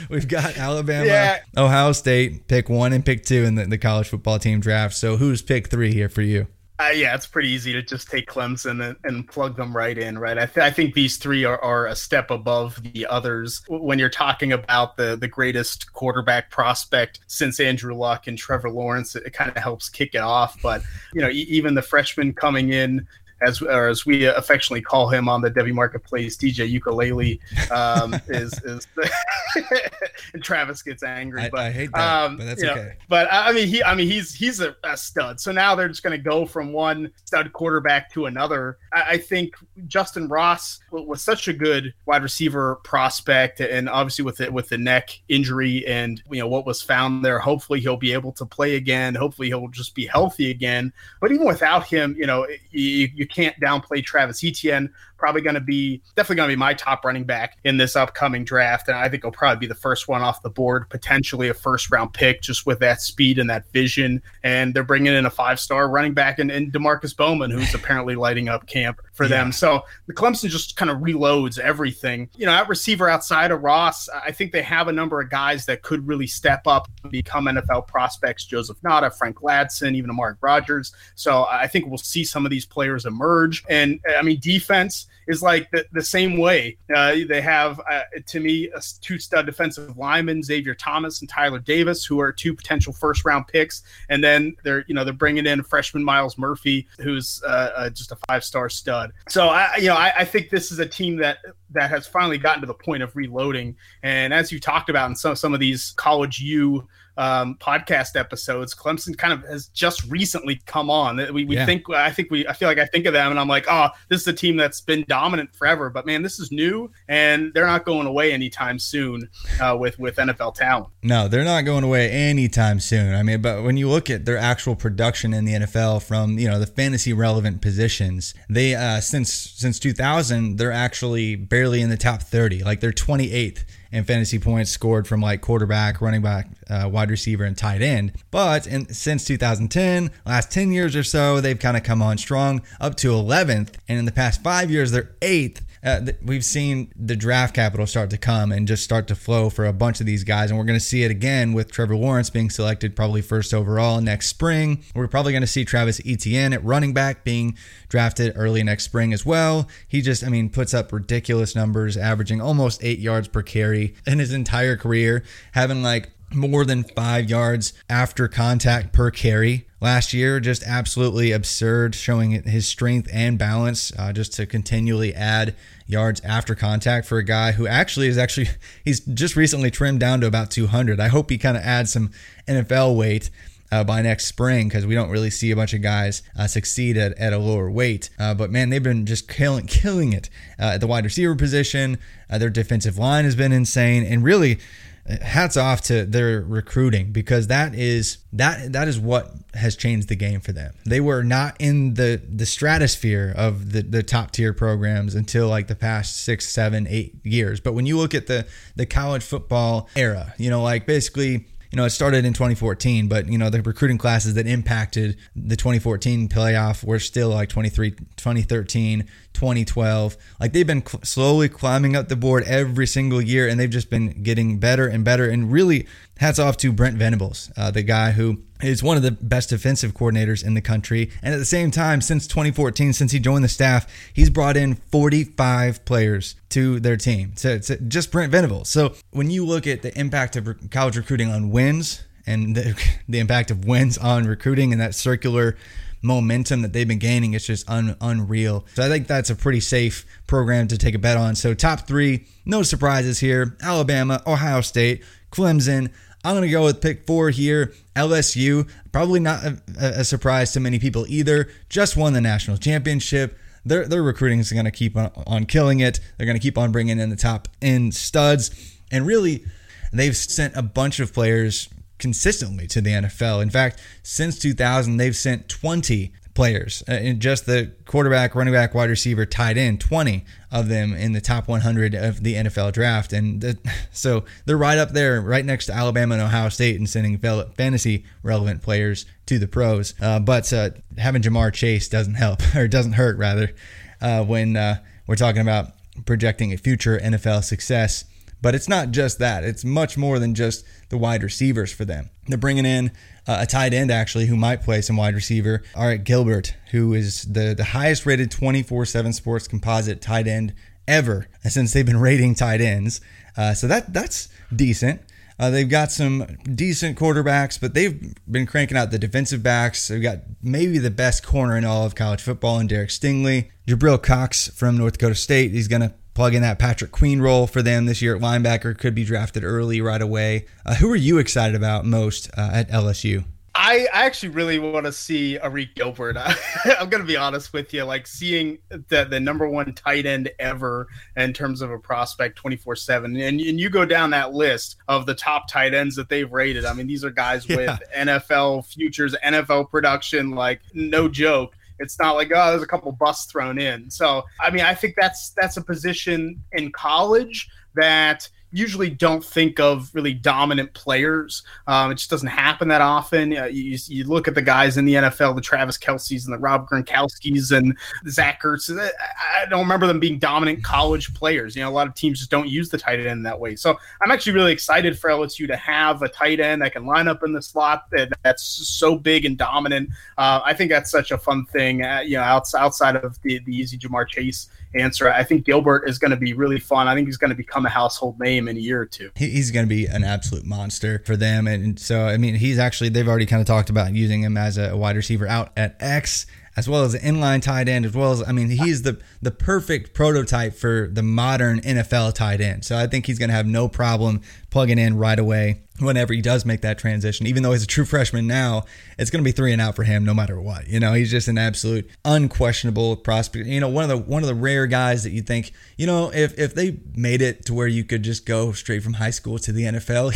We've got Alabama, yeah. Ohio State, pick one and pick two in the, the college football team draft. So who's pick three here for you? Uh, yeah, it's pretty easy to just take Clemson and, and plug them right in, right? I, th- I think these three are, are a step above the others when you're talking about the the greatest quarterback prospect since Andrew Luck and Trevor Lawrence. It, it kind of helps kick it off, but you know, e- even the freshmen coming in as or as we affectionately call him on the Devy Marketplace, DJ Ukulele, um, is is and Travis gets angry. I, but I hate that, um, but that's okay. Know, but I mean, he I mean he's he's a, a, stud. So now they're just going to go from one stud quarterback to another. I, I, think Justyn Ross was such a good wide receiver prospect, and obviously with it with the neck injury and you know what was found there, hopefully he'll be able to play again. Hopefully he'll just be healthy again. But even without him, you know, you, you you can't downplay Travis Etienne probably going to be definitely going to be my top running back in this upcoming draft. And I think he'll probably be the first one off the board, potentially a first round pick, just with that speed and that vision. And they're bringing in a five star running back and, in Demarkcus Bowman, who's apparently lighting up camp for yeah. them. So the Clemson just kind of reloads everything. You know, at receiver outside of Ross, I think they have a number of guys that could really step up and become NFL prospects. Joseph Ngata, Frank Ladson, even Mark Rogers. So I think we'll see some of these players emerge. And I mean, defense is like the, the same way. Uh, they have, uh, to me, a two stud defensive linemen, Xavier Thomas and Tyler Davis, who are two potential first round picks. And then they're, you know, they're bringing in freshman Myles Murphy, who's uh, uh just a five star stud. So I, you know, I, I think this is a team that that has finally gotten to the point of reloading. And as you talked about in some some of these college U um, podcast episodes, Clemson kind of has just recently come on. We, we yeah. think, I think we, I feel like I think of them and I'm like, oh, this is a team that's been dominant forever. But man, this is new and they're not going away anytime soon uh, with with NFL talent. No, they're not going away anytime soon. I mean, but when you look at their actual production in the NFL from you know the fantasy relevant positions, they uh, since since 2000 they're actually barely in the top 30. Like they're 28th and fantasy points scored from like quarterback, running back, uh, wide receiver, and tight end. But in, since 2010, last 10 years or so, they've kind of come on strong up to 11th. And in the past five years, they're eighth uh, we've seen the draft capital start to come and just start to flow for a bunch of these guys. And we're going to see it again with Trevor Lawrence being selected probably first overall next spring. We're probably going to see Travis Etienne at running back being drafted early next spring as well. He just, I mean, puts up ridiculous numbers, averaging almost eight yards per carry in his entire career, having like more than five yards after contact per carry last year. Just absolutely absurd, showing his strength and balance uh, just to continually add yards after contact for a guy who actually is actually, he's just recently trimmed down to about 200. I hope he kind of adds some NFL weight. Uh, by next spring because we don't really see a bunch of guys uh, succeed at, at a lower weight. Uh, but man, they've been just killing killing it uh, at the wide receiver position. Uh, their defensive line has been insane, and really hats off to their recruiting because that is that that is what has changed the game for them. They were not in the the stratosphere of the, the top tier programs until like the past six, seven, eight years. But when you look at the the college football era, you know, like basically you know, it started in 2014, but you know, the recruiting classes that impacted the 2014 playoff were still like 23, 2013, 2012. Like they've been cl- slowly climbing up the board every single year, and they've just been getting better and better. And really, hats off to Brent Venables, uh, the guy who is one of the best defensive coordinators in the country. And at the same time, since 2014, since he joined the staff, he's brought in 45 players to their team. So it's just Brent Venables. So when you look at the impact of college recruiting on wins and the, the impact of wins on recruiting and that circular momentum that they've been gaining, it's just un, unreal. So I think that's a pretty safe program to take a bet on. So top three, no surprises here: Alabama, Ohio State, Clemson. I'm going to go with pick four here. LSU, probably not a, a, surprise to many people either. Just won the national championship. Their, their recruiting is going to keep on, on killing it. They're going to keep on bringing in the top end studs. And really, they've sent a bunch of players consistently to the NFL. In fact, since 2000, they've sent 20 players uh, in just the quarterback, running back, wide receiver, tied in 20 of them in the top 100 of the NFL draft. And the, so they're right up there, right next to Alabama and Ohio State and sending fantasy relevant players to the pros. Uh, but uh, having Ja'Marr Chase doesn't help, or doesn't hurt rather, uh, when uh, we're talking about projecting a future NFL success. But it's not just that. It's much more than just the wide receivers for them. They're bringing in uh, a tight end actually who might play some wide receiver. Arik Gilbert, who is the the highest rated 24/7 Sports composite tight end ever since they've been rating tight ends. Uh, so that that's decent. Uh, they've got some decent quarterbacks, but they've been cranking out the defensive backs. They've got maybe the best corner in all of college football in Derek Stingley. Jabril Cox from North Dakota State. He's going to plug in that Patrick Queen role for them this year at linebacker. Could be drafted early right away. Uh, who are you excited about most uh, at LSU? I, I actually really want to see Arik Gilbert. I, am going to be honest with you. Like seeing the, the number one tight end ever in terms of a prospect 24 7. And, and you go down that list of the top tight ends that they've rated. I mean, these are guys yeah. with NFL futures, NFL production, like no joke. It's not like oh, there's a couple busts thrown in. So I mean, I think that's that's a position in college that usually don't think of really dominant players. Um, it just doesn't happen that often. Uh, you, you, look at the guys in the NFL, the Travis Kelseys and the Rob Gronkowski's and Zach Ertz. I, I don't remember them being dominant college players. You know, a lot of teams just don't use the tight end that way. So I'm actually really excited for LSU to have a tight end that can line up in the slot that, that's so big and dominant. Uh, I think that's such a fun thing. Uh, you know, outside, outside of the, the easy Ja'Marr Chase answer. I think Gilbert is going to be really fun. I think he's going to become a household name in a year or two. He's going to be an absolute monster for them. And so, I mean, he's actually, they've already kind of talked about using him as a wide receiver out at X as well as an inline tight end, as well as I mean, he's the the perfect prototype for the modern NFL tight end. So I think he's going to have no problem plugging in right away whenever he does make that transition. Even though he's a true freshman now, it's going to be three and out for him no matter what. You know, he's just an absolute unquestionable prospect. You know, one of the one of the rare guys that you think, you know, if if they made it to where you could just go straight from high school to the NFL,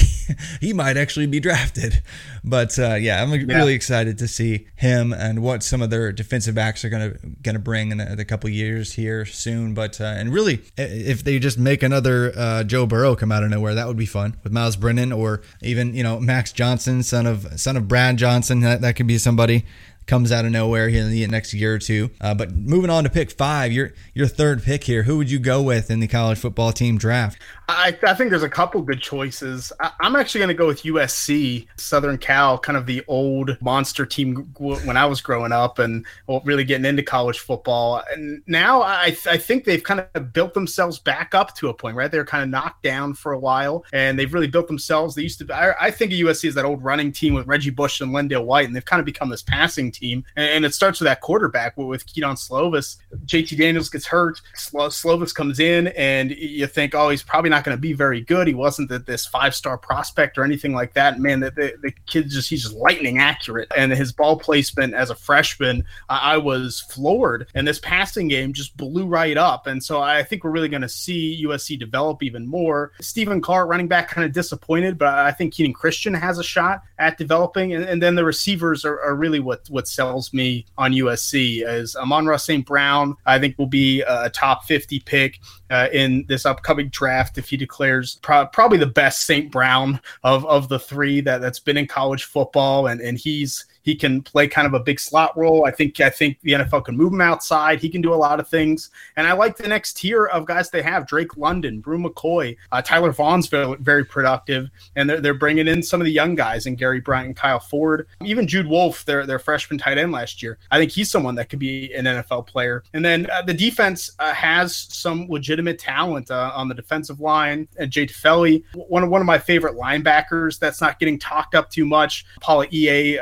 he might actually be drafted. But uh, yeah, I'm yeah. really excited to see him and what some of their defensive backs are going to going to bring in the, the couple years here soon. But uh, and really, if they just make another uh, Joe Burrow come out of nowhere, that would be fun with Myles Brennan or even you know Max Johnson, son of son of Brad Johnson. That, that could be somebody comes out of nowhere here in the next year or two. Uh, but moving on to pick five, your your third pick here. Who would you go with in the college football team draft? I, I think there's a couple good choices. I, am actually going to go with USC, Southern Cal, kind of the old monster team when I was growing up and really getting into college football. And now I, I think they've kind of built themselves back up to a point, right? They were kind of knocked down for a while and they've really built themselves. They used to, I, I think of USC as that old running team with Reggie Bush and LenDale White, and they've kind of become this passing team. And, and it starts with that quarterback with Kedon Slovis. JT Daniels gets hurt. Slovis comes in, and you think, oh, he's probably not going to be very good. He wasn't the, this five star prospect or anything like that. Man, the, the, the kid just he's just lightning accurate, and his ball placement as a freshman, I, I was floored. And this passing game just blew right up. And so I think we're really going to see USC develop even more. Stephen Carr, running back, kind of disappointed, but I think Kenan Christon has a shot at developing. And, and then the receivers are, are, really what what sells me on USC. As Amon-Ra St. Brown, I think will be a top 50 pick uh, in this upcoming draft if he declares pro- probably the best St. Brown of, of the three that, that's been in college football. And, and he's he can play kind of a big slot role. I think I think the NFL can move him outside. He can do a lot of things. And I like the next tier of guys they have: Drake London, Bru McCoy, uh, Tyler Vaughn's very, very productive, and they're, they're bringing in some of the young guys and Gary Bryant and Kyle Ford, even Jude Wolfe, their their freshman tight end last year. I think he's someone that could be an NFL player. And then uh, the defense uh, has some legitimate talent uh, on the defensive line. And Jay Tufele, one of one of my favorite linebackers that's not getting talked up too much. Paula Ea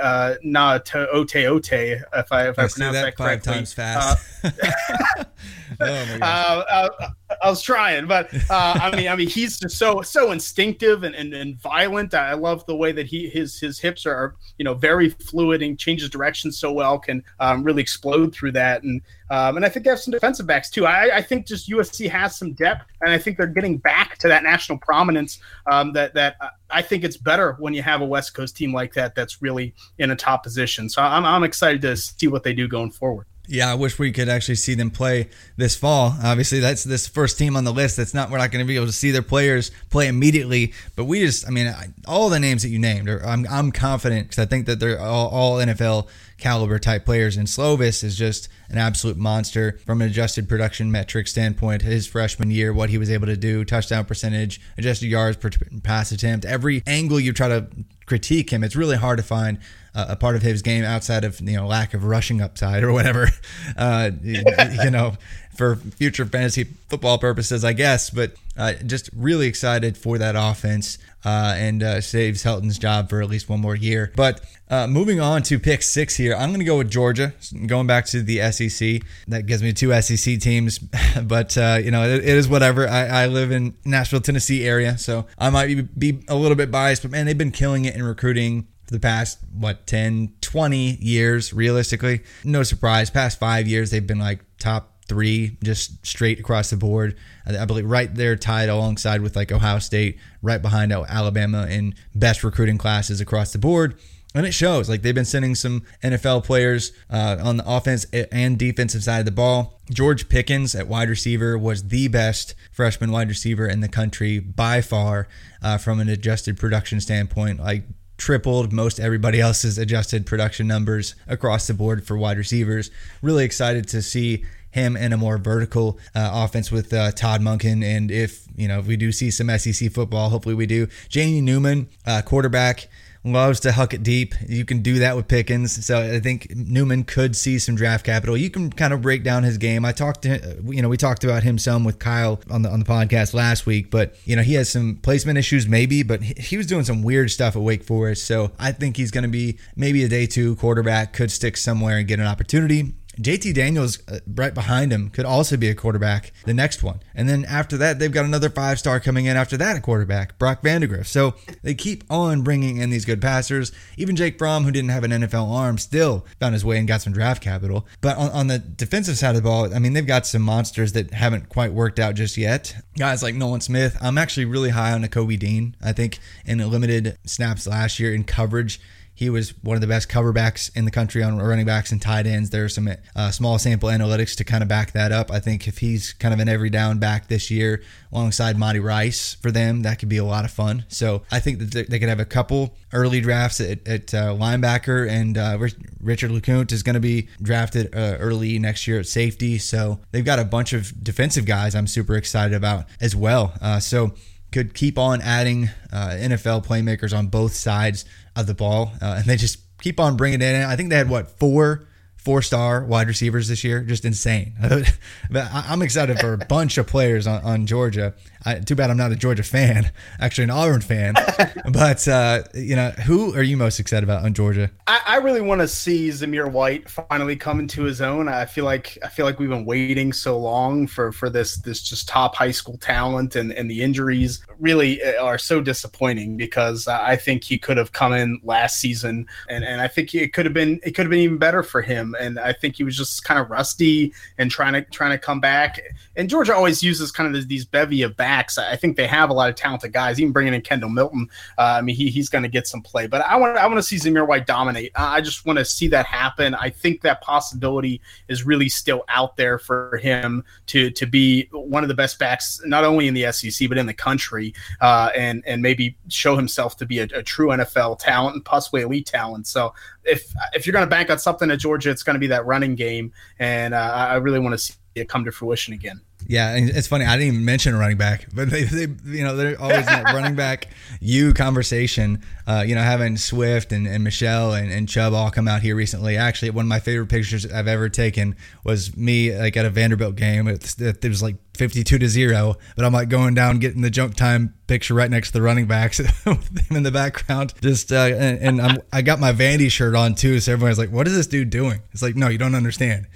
Na Ote Ote, if I if I, I pronounce that, that five correctly. times fast. Uh, oh uh, uh, I was trying, but uh, I mean, I mean, he's just so so instinctive and, and, and violent. I love the way that he his his hips are, you know, very fluid and changes direction so well. Can um, really explode through that, and um, and I think they have some defensive backs too. I, I think just USC has some depth, and I think they're getting back to that national prominence. Um, that that I think it's better when you have a West Coast team like that that's really in a top position. So I'm I'm excited to see what they do going forward. Yeah, I wish we could actually see them play this fall. Obviously, that's this first team on the list. That's not we're not going to be able to see their players play immediately. But we just, I mean, all the names that you named, are, I'm I'm confident because I think that they're all, all NFL caliber type players. And Slovis is just an absolute monster from an adjusted production metric standpoint. His freshman year, what he was able to do, touchdown percentage, adjusted yards per pass attempt, every angle you try to critique him, it's really hard to find a part of his game outside of you know lack of rushing upside or whatever. Uh, you know, for future fantasy football purposes, I guess. But uh, just really excited for that offense uh, and uh, saves Helton's job for at least one more year. But uh, moving on to pick six here, I'm going to go with Georgia. Going back to the SEC, that gives me two SEC teams. but uh, you know, it, it is whatever. I, I, live in Nashville, Tennessee area, so I might be, be a little bit biased. But man, they've been killing it in recruiting for the past what 10 20 years realistically no surprise past five years they've been like top three just straight across the board i believe right there tied alongside with like ohio state right behind alabama in best recruiting classes across the board and it shows. Like they've been sending some NFL players uh, on the offense and defensive side of the ball. George Pickens at wide receiver was the best freshman wide receiver in the country by far uh, from an adjusted production standpoint. Like tripled most everybody else's adjusted production numbers across the board for wide receivers. Really excited to see him in a more vertical uh, offense with uh, Todd Monken. And if, you know, if we do see some SEC football, hopefully we do. Jamie Newman, uh, quarterback loves to huck it deep. You can do that with Pickens. So I think Newman could see some draft capital. You can kind of break down his game. I talked to you know we talked about him some with Kyle on the on the podcast last week, but you know he has some placement issues maybe, but he was doing some weird stuff at Wake Forest. So I think he's going to be maybe a day two quarterback, could stick somewhere and get an opportunity. JT Daniels, uh, right behind him, could also be a quarterback, the next one. And then after that, they've got another five star coming in after that, a quarterback, Brock Vandagriff. So they keep on bringing in these good passers. Even Jake Fromm, who didn't have an NFL arm, still found his way and got some draft capital. But on, on the defensive side of the ball, I mean, they've got some monsters that haven't quite worked out just yet. Guys like Nolan Smith, I'm actually really high on Nakobe Dean. I think in limited snaps last year in coverage, he was one of the best coverbacks in the country on running backs and tight ends. There's some uh, small sample analytics to kind of back that up. I think if he's kind of an every down back this year alongside Monty Rice for them, that could be a lot of fun. So I think that they could have a couple early drafts at, at uh, linebacker, and uh, Richard LeCounte is going to be drafted uh, early next year at safety. So they've got a bunch of defensive guys I'm super excited about as well. Uh, so could keep on adding uh, NFL playmakers on both sides of the ball, uh, and they just keep on bringing it in. I think they had what four four star wide receivers this year, just insane. I'm excited for a bunch of players on, on Georgia. I, too bad I'm not a Georgia fan, actually an Auburn fan. but uh, you know, who are you most excited about on Georgia? I, I really want to see Zamir White finally come into his own. I feel like I feel like we've been waiting so long for for this this just top high school talent, and and the injuries really uh, are so disappointing because I think he could have come in last season, and and I think it could have been it could have been even better for him. And I think he was just kind of rusty and trying to trying to come back. And Georgia always uses kind of these bevy of backs backs. I think they have a lot of talented guys. Even bringing in Kendall Milton, uh, I mean, he, he's going to get some play. But I want I want to see Zamir White dominate. I just want to see that happen. I think that possibility is really still out there for him to to be one of the best backs, not only in the SEC but in the country, uh, and and maybe show himself to be a, a true NFL talent and possibly elite talent. So if if you're going to bank on something at Georgia, it's going to be that running game, and uh, I really want to see it come to fruition again. Yeah, and it's funny. I didn't even mention running back, but they, they you know, they're always in that running back you conversation. Uh, you know, having Swift and, and Michel and, and Chubb all come out here recently. Actually, one of my favorite pictures I've ever taken was me like at a Vanderbilt game. It, it was like fifty-two to zero, but I'm like going down, getting the junk time picture right next to the running backs in the background. Just uh, and, and I'm, I got my Vandy shirt on too, so everyone's like, "What is this dude doing?" It's like, no, you don't understand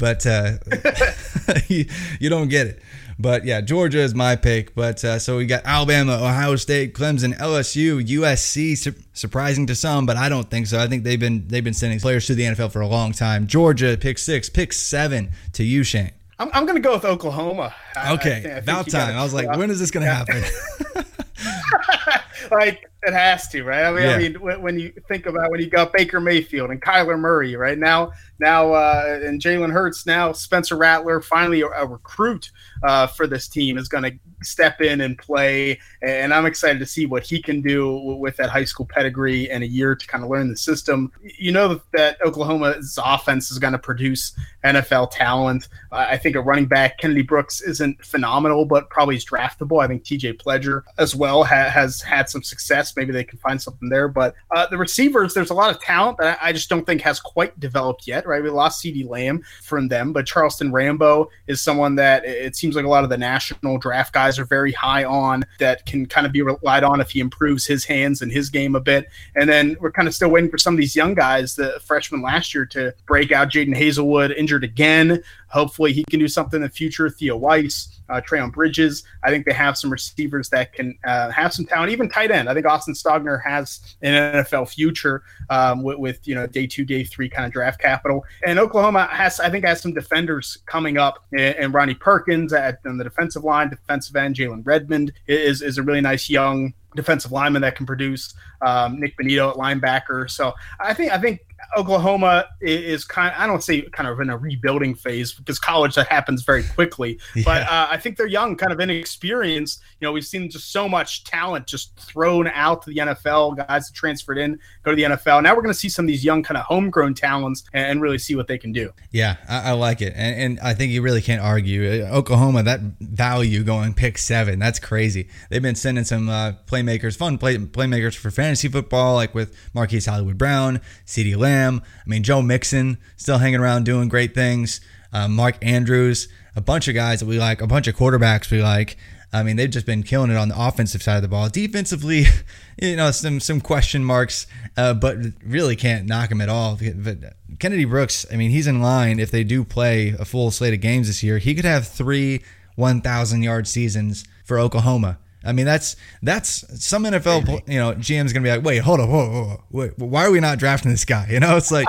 but uh, you, you, don't get it. But yeah, Georgia is my pick. But uh, so we got Alabama, Ohio State, Clemson, LSU, USC. Su- surprising to some, but I don't think so. I think they've been they've been sending players to the NFL for a long time. Georgia, pick six, pick seven to you, Shane. I'm, I'm going to go with Oklahoma. Okay, I, I about time. I was like, when is this going to happen? like it has to, right? I mean, yeah. I mean, when you think about when you got Baker Mayfield and Kyler Murray, right now, now uh, and Jalen Hurts, now Spencer Rattler, finally a, a recruit uh, for this team is going to step in and play. And I'm excited to see what he can do with that high school pedigree and a year to kind of learn the system. You know that Oklahoma's offense is going to produce NFL talent. I think a running back, Kennedy Brooks, isn't phenomenal, but probably is draftable. I think TJ Pledger as well ha- has had some success. Maybe they can find something there. But uh, the receivers, there's a lot of talent that I just don't think has quite developed yet, right? We lost CeeDee Lamb from them, but Charleston Rambo is someone that it seems like a lot of the national draft guys are very high on that can kind of be relied on if he improves his hands and his game a bit. And then we're kind of still waiting for some of these young guys, the freshmen last year, to break out. Jadon Haselwood injured again. Hopefully, he can do something in the future. Theo Wease, uh, Trejan Bridges. I think they have some receivers that can uh, have some talent, even tight end. I think Austin Stogner has an NFL future um, with, with, you know day two, day three kind of draft capital. And Oklahoma has, I think, has some defenders coming up. And, Ronnie Perkins at on the defensive line, defensive end. Jalen Redmond is is a really nice young defensive lineman that can produce. Um, Nik Bonitto at linebacker. So I think I think Oklahoma is kind. Of, I don't say kind of in a rebuilding phase because college that happens very quickly. Yeah. But uh, I think they're young, kind of inexperienced. You know, we've seen just so much talent just thrown out to the NFL. Guys that transferred in go to the NFL. Now we're going to see some of these young kind of homegrown talents and, really see what they can do. Yeah, I, I like it, and, and, I think you really can't argue uh, Oklahoma that value going pick seven. That's crazy. They've been sending some uh, playmakers, fun play, playmakers for fantasy football, like with Marquise Hollywood Brown, CeeDee Lamb. I mean, Joe Mixon still hanging around doing great things. Uh, Mark Andrews, a bunch of guys that we like, a bunch of quarterbacks we like. I mean, they've just been killing it on the offensive side of the ball. Defensively, you know, some some question marks, uh, but really can't knock him at all. But Kennedy Brooks, I mean, he's in line. If they do play a full slate of games this year, he could have three 1,000 yard seasons for Oklahoma. I mean, that's that's some NFL, you know, GM's gonna be like, wait, hold up, whoa, whoa, whoa, wait, why are we not drafting this guy? You know, it's like,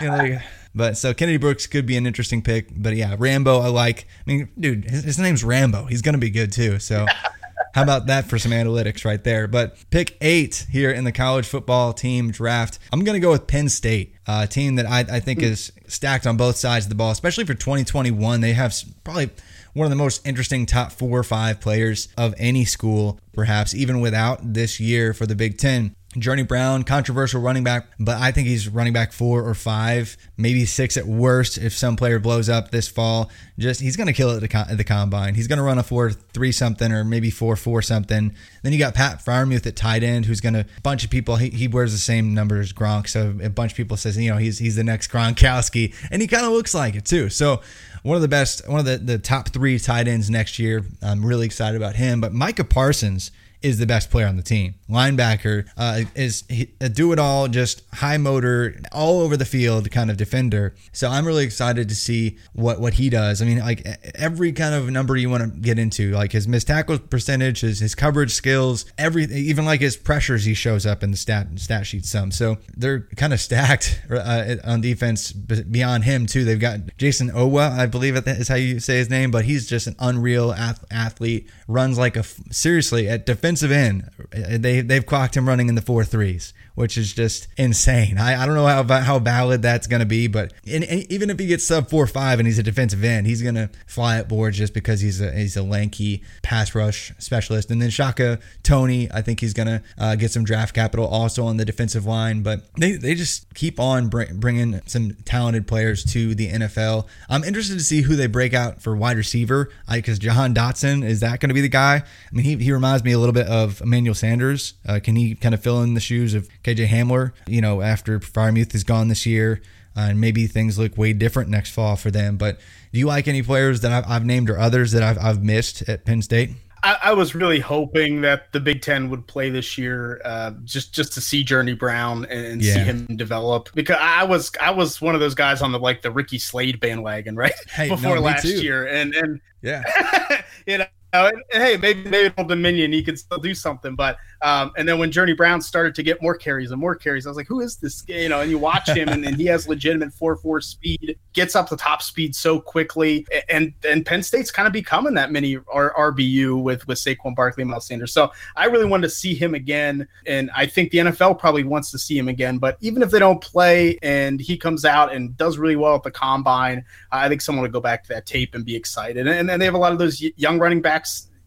you know, like, but so Kennedy Brooks could be an interesting pick. But yeah, Rambo, I like. I mean, dude, his, his name's Rambo. He's gonna be good too. So. How about that for some analytics right there? But pick eight here in the college football team draft. I'm going to go with Penn State, a team that I, I think hmm. is stacked on both sides of the ball, especially for 2021. They have probably one of the most interesting top four or five players of any school, perhaps even without this year for the Big Ten. Journey Brown, controversial running back, but I think he's running back four or five, maybe six at worst if some player blows up this fall. Just he's going to kill it at the, combine. He's going to run a four three something or maybe four four something. Then you got Pat Freiermuth at tight end, who's going to a bunch of people. He, he wears the same number as Gronk, so a bunch of people says you know he's he's the next Gronkowski, and he kind of looks like it too. So one of the best, one of the the top three tight ends next year. I'm really excited about him. But Micah Parsons is the best player on the team. Linebacker uh, is a do it all, just high motor, all over the field kind of defender. So I'm really excited to see what what he does. I mean, like every kind of number you want to get into, like his missed tackle percentage, his, his coverage skills, every even like his pressures, he shows up in the stat stat sheet some. So they're kind of stacked uh, on defense beyond him too. They've got Jayson Oweh, I believe is how you say his name, but he's just an unreal athlete. Runs like a seriously at defense defensive end, they they've clocked him running in the four threes which is just insane. I, I don't know how how valid that's going to be, but in, in, even if he gets sub four five and he's a defensive end, he's going to fly at boards just because he's a he's a lanky pass rush specialist. And then Shaka Toney, I think he's going to uh, get some draft capital also on the defensive line. But they they just keep on bring, bringing some talented players to the NFL. I'm interested to see who they break out for wide receiver because Jahan Dotson is that going to be the guy? I mean, he he reminds me a little bit of Emmanuel Sanders. Uh, can he kind of fill in the shoes of KJ Hamler, you know, after Freiermuth is gone this year. Uh, and maybe things look way different next fall for them. But do you like any players that I've, I've named or others that I've, I've missed at Penn State? I, I, was really hoping that the Big Ten would play this year, uh, just just to see Journey Brown and, yeah. see him develop. Because I was I was one of those guys on the like the Ricky Slade bandwagon, right? Hey, Before no, last year, and and yeah, you know. Hey, maybe maybe Old Dominion he can still do something, but um, and then when Journey Brown started to get more carries and more carries, I was like, who is this? You know, and you watch him and, and he has legitimate 4 4 speed, gets up the top speed so quickly. And and Penn State's kind of becoming that mini R- RBU with, with Saquon Barkley and Miles Sanders. So I really wanted to see him again. And I think the NFL probably wants to see him again. But even if they don't play and he comes out and does really well at the combine, I think someone would go back to that tape and be excited. And, and they have a lot of those young running backs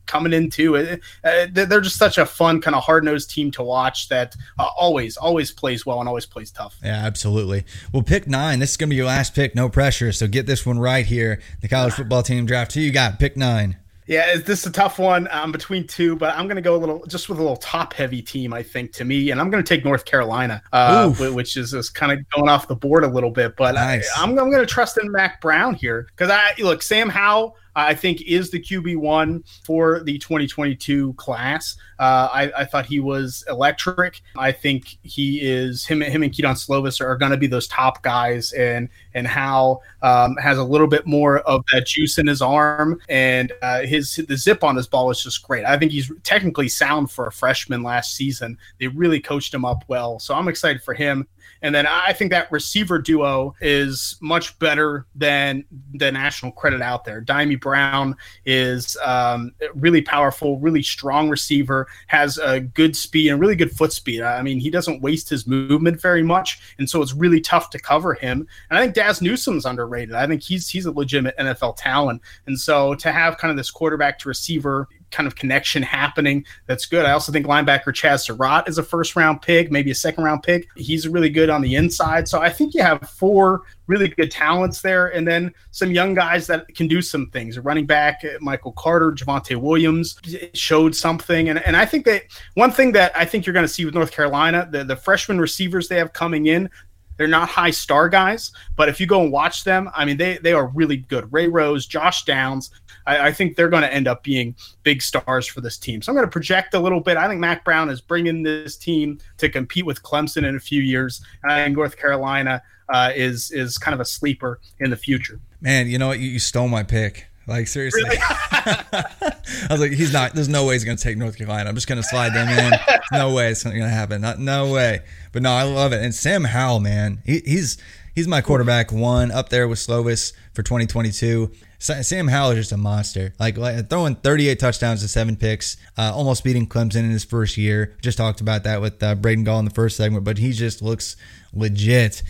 coming in too. Uh, uh they're just such a fun kind of hard nosed team to watch that uh, always always plays well and always plays tough. Yeah, absolutely. Well, pick nine. This is gonna be your last pick. No pressure. So get this one right here. The college football team draft. Who you got? Pick nine. Yeah, this is a tough one. I'm between two, but I'm going to go a little just with a little top heavy team, I think, to me. And I'm going to take North Carolina, uh, which is just kind of going off the board a little bit. But nice. I, am I'm, I'm going to trust in Mack Brown here because I look, Sam Howell I think is the QB one for the 2022 class. Uh, I, I, thought he was electric. I think he is him. Him and Kedon Slovis are going to be those top guys, and and Howell um, has a little bit more of that juice in his arm, and uh, his the zip on his ball is just great. I think he's technically sound for a freshman last season. They really coached him up well, so I'm excited for him. And then I think that receiver duo is much better than the national credit out there. Dyami Brown is um, really powerful, really strong receiver, has a good speed and really good foot speed. I mean, he doesn't waste his movement very much, and so it's really tough to cover him. And I think Dazz Newsome's underrated. I think he's he's a legitimate NFL talent, and so to have kind of this quarterback to receiver kind of connection happening. That's good. I also think linebacker Chaz Surratt is a first round pick, maybe a second round pick. He's really good on the inside. So I think you have four really good talents there, and then some young guys that can do some things. Running back, uh, Michael Carter, Javonte Williams showed something, and and I think that one thing that I think you're going to see with North Carolina, the the freshman receivers they have coming in, they're not high star guys, but if you go and watch them, I mean, they they are really good. Ray Rose, Josh Downs, I, I think they're going to end up being big stars for this team. So I'm going to project a little bit. I think Mack Brown is bringing this team to compete with Clemson in a few years, and I think North Carolina uh, is is kind of a sleeper in the future. Man, you know what? You, you stole my pick. Like seriously, really? I was like, he's not. There's no way he's going to take North Carolina. I'm just going to slide them in. No way it's going to happen. Not, no way. But no, I love it. And Sam Howell, man, he, he's he's my quarterback one up there with Slovis for 2022. Sam Howell is just a monster. Like, like throwing 38 touchdowns to seven picks, uh, almost beating Clemson in his first year. Just talked about that with uh, Braden Gall in the first segment, but he just looks legit.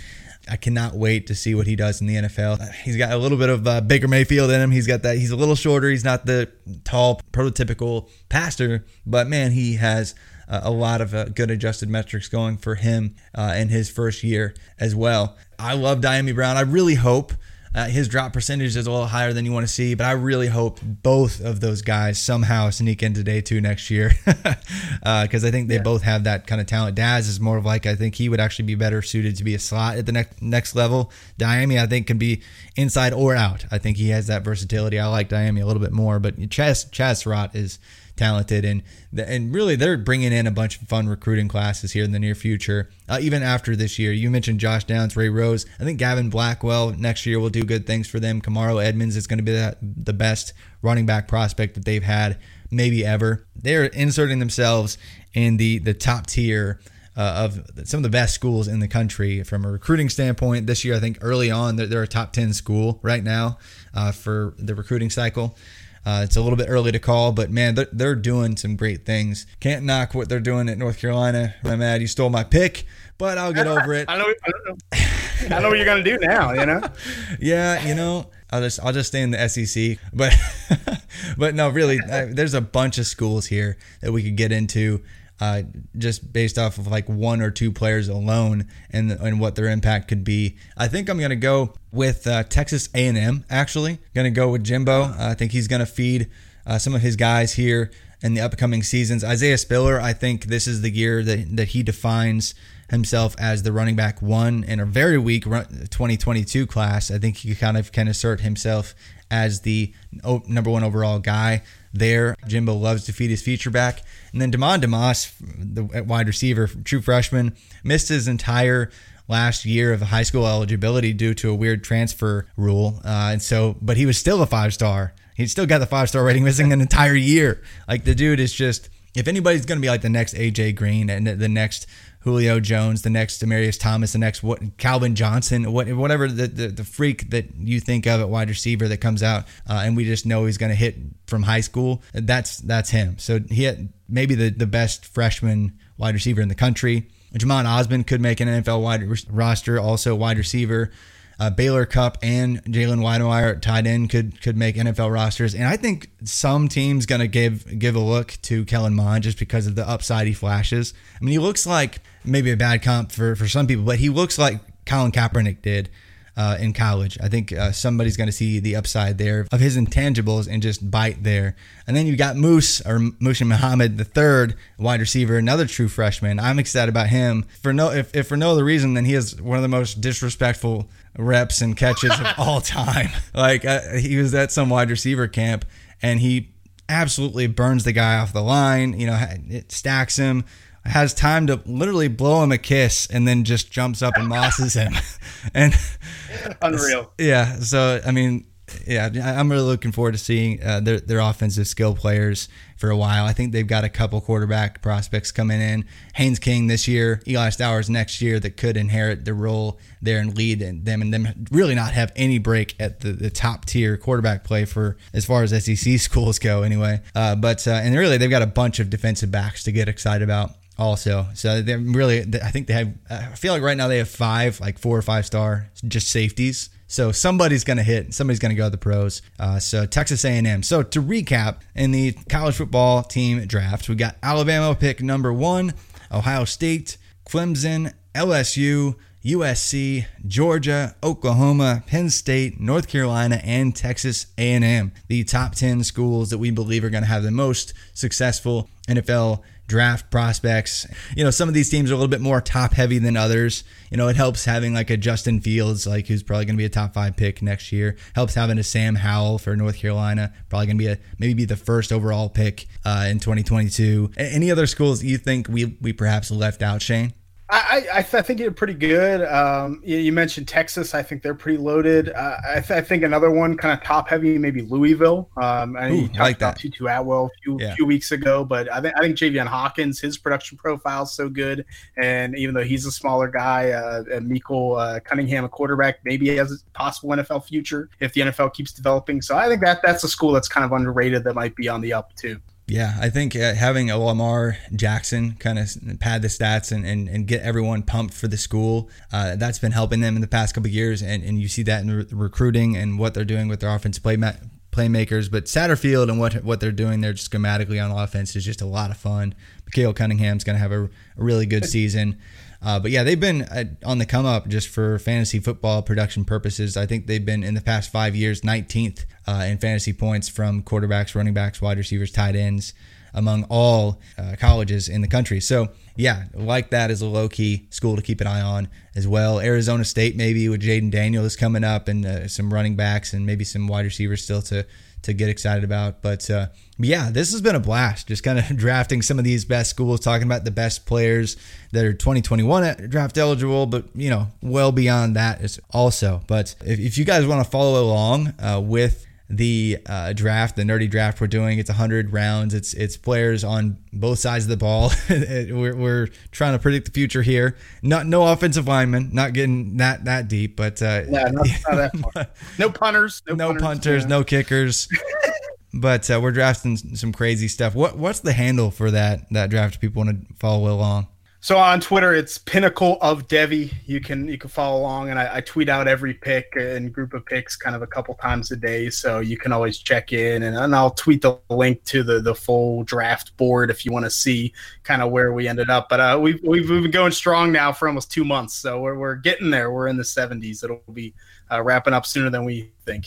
I cannot wait to see what he does in the NFL. He's got a little bit of uh, Baker Mayfield in him. He's got that. He's a little shorter. He's not the tall, prototypical passer, but man, he has uh, a lot of uh, good adjusted metrics going for him uh, in his first year as well. I love Dyami Brown. I really hope uh, his drop percentage is a little higher than you want to see, but I really hope both of those guys somehow sneak into day two next year because uh, I think they yeah. both have that kind of talent. Dazz is more of like I think he would actually be better suited to be a slot at the next next level. Dyami I think can be inside or out. I think he has that versatility. I like Dyami a little bit more, but Chaz Surratt is talented, and and really they're bringing in a bunch of fun recruiting classes here in the near future. Uh, even after this year, you mentioned Josh Downs, Ray Rose. I think Gavin Blackwell next year will do good things for them. Kamarro Edmonds is going to be the, the best running back prospect that they've had maybe ever. They're inserting themselves in the the top tier. Uh, of some of the best schools in the country from a recruiting standpoint. This year, I think early on, they're, they're a top 10 school right now uh, for the recruiting cycle. Uh, it's a little bit early to call, but man, they're, they're doing some great things. Can't knock what they're doing at North Carolina. I'm mad you stole my pick, but I'll get over it. I know. I know, I know what you're gonna do now. You know. yeah, you know. I'll just I'll just stay in the SEC, but but no, really, uh, there's a bunch of schools here that we could get into uh, just based off of like one or two players alone and and what their impact could be. I think I'm gonna go with uh, Texas A&M. Actually, gonna go with Jimbo. Uh, I think he's gonna feed uh, some of his guys here in the upcoming seasons. Isaiah Spiller. I think this is the year that that he defines himself as the running back one in a very weak 2022 class. I think he kind of can assert himself as the number one overall guy there. Jimbo loves to feed his feature back. And then Demond Demas, the wide receiver, true freshman, missed his entire last year of high school eligibility due to a weird transfer rule. Uh, and so, but he was still a five star. He still got the five star rating, missing an entire year. Like the dude is just, if anybody's going to be like the next AJ Green and the next Julio Jones, the next Demaryius Thomas, the next what Calvin Johnson, what, whatever the, the, the freak that you think of at wide receiver that comes out, uh, and we just know he's going to hit from high school. That's that's him. So he had maybe the the best freshman wide receiver in the country. Jhamon Ausbon could make an NFL wide roster, also wide receiver. Uh, Baylor Cupp and Jalen Wydermyer tied in could could make NFL rosters, and I think some teams gonna give give a look to Kellen Mond just because of the upside he flashes. I mean, he looks like maybe a bad comp for for some people, but he looks like Colin Kaepernick did uh, in college. I think uh, somebody's going to see the upside there of his intangibles and just bite there. And then you got Moose or Muhsin Muhammad, the third wide receiver, another true freshman. I'm excited about him for no if, if for no other reason than he has one of the most disrespectful reps and catches of all time. Like uh, he was at some wide receiver camp and he absolutely burns the guy off the line. You know, it stacks him, has time to literally blow him a kiss, and then just jumps up and mosses him. and unreal. Yeah. So I mean, yeah, I'm really looking forward to seeing uh, their their offensive skill players for a while. I think they've got a couple quarterback prospects coming in. Haynes King this year, Eli Stowers next year that could inherit the role there and lead them and them really not have any break at the, the top tier quarterback play for as far as SEC schools go anyway. Uh, but uh, and really they've got a bunch of defensive backs to get excited about also. So they're really, I think they have, I feel like right now they have five, like four or five star just safeties. So somebody's going to hit, somebody's going to go to the pros. Uh, so Texas A&M. So to recap, in the college football team draft, we got Alabama pick number one, Ohio State, Clemson, LSU, USC, Georgia, Oklahoma, Penn State, North Carolina, and Texas A&M. The top 10 schools that we believe are going to have the most successful NFL draft prospects. You know, some of these teams are a little bit more top heavy than others. You know, it helps having like a Justin Fields, like who's probably going to be a top five pick next year. Helps having a Sam Howell for North Carolina, probably going to be a maybe be the first overall pick uh, in 2022. Any other schools you think we we perhaps left out, Shane? I, I, th- I, think you're pretty good. Um, you, you, mentioned Texas. I think they're pretty loaded. Uh, I, th- I, think another one kind of top heavy, maybe Louisville. Um, I, Ooh, talked like about Tutu Atwell a few, yeah. few weeks ago, but I think I think Javian Hawkins, his production profile is so good, and even though he's a smaller guy, uh, Mecole uh, Cunningham, a quarterback, maybe has a possible NFL future if the NFL keeps developing. So I think that that's a school that's kind of underrated that might be on the up too. Yeah, I think uh, having a Lamar Jackson kind of pad the stats and, and, and get everyone pumped for the school, uh, that's been helping them in the past couple years. And, and you see that in re- recruiting and what they're doing with their offensive play ma- playmakers. But Satterfield and what what they're doing there just schematically on offense is just a lot of fun. Malik Cunningham's going to have a, a, really good season. Uh, but yeah, they've been uh, on the come up just for fantasy football production purposes. I think they've been in the past five years 19th uh, in fantasy points from quarterbacks, running backs, wide receivers, tight ends among all uh, colleges in the country. So yeah, like that is a low key school to keep an eye on as well. Arizona State maybe with Jayden Daniels coming up and uh, some running backs and maybe some wide receivers still to to get excited about. But uh, yeah, this has been a blast. Just kind of drafting some of these best schools, talking about the best players that are 2021 draft eligible, but you know, well beyond that is also. But if, if you guys want to follow along uh, with the uh, draft, the nerdy draft we're doing. It's 100 rounds. It's it's players on both sides of the ball. we're, we're trying to predict the future here. Not no offensive linemen. Not getting that that deep, but uh, yeah, not, not that far. no punters. No, no punters. punters yeah. No kickers. but uh, we're drafting some crazy stuff. What what's the handle for that that draft? If people want to follow along. So on Twitter, it's Pinnacle of Devy. You can you can follow along, and I, I, tweet out every pick and group of picks kind of a couple times a day. So you can always check in, and, and I'll tweet the link to the the full draft board if you want to see kind of where we ended up. But uh, we've, we've been going strong now for almost two months, so we're we're getting there. We're in the 70s. It'll be uh, wrapping up sooner than we think.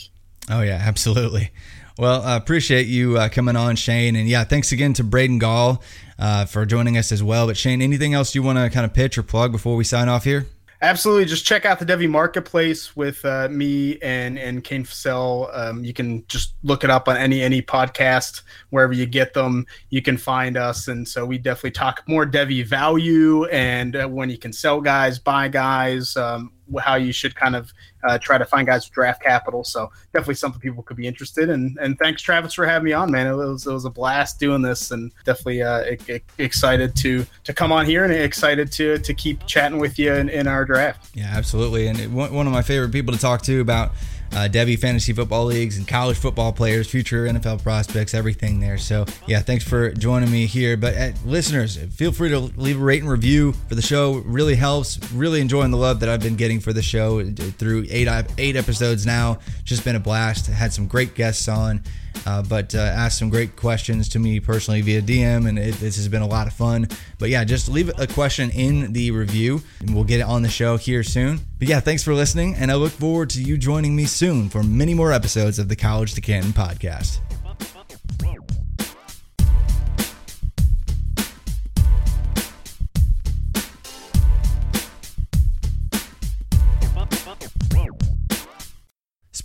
Oh yeah, absolutely. Well, I appreciate you uh, coming on, Shane. And yeah, thanks again to Braden Gall uh, for joining us as well. But Shane, anything else you want to kind of pitch or plug before we sign off here? Absolutely. Just check out the Devy Marketplace with uh, me and and Kane Fassell. Um, you can just look it up on any any podcast wherever you get them. You can find us, and so we definitely talk more Devy value and uh, when you can sell guys, buy guys, um, how you should kind of uh, try to find guys with draft capital. So definitely something people could be interested in. And thanks, Travis, for having me on, man. It was it was a blast doing this, and definitely uh, excited to to come on here and excited to to keep chatting with you in, in our draft. Yeah, absolutely. And one of my favorite people to talk to about uh, Devy Fantasy Football Leagues and college football players, future NFL prospects, everything there. So, yeah, thanks for joining me here. But uh, listeners, feel free to leave a rate and review for the show. It really helps. Really enjoying the love that I've been getting for the show through eight eight episodes now. Just been a blast. Had some great guests on. Uh, but uh, asked some great questions to me personally via DM, and it, this has been a lot of fun. But yeah, just leave a question in the review, and we'll get it on the show here soon. But yeah, thanks for listening, and I look forward to you joining me soon for many more episodes of the College to Canton podcast.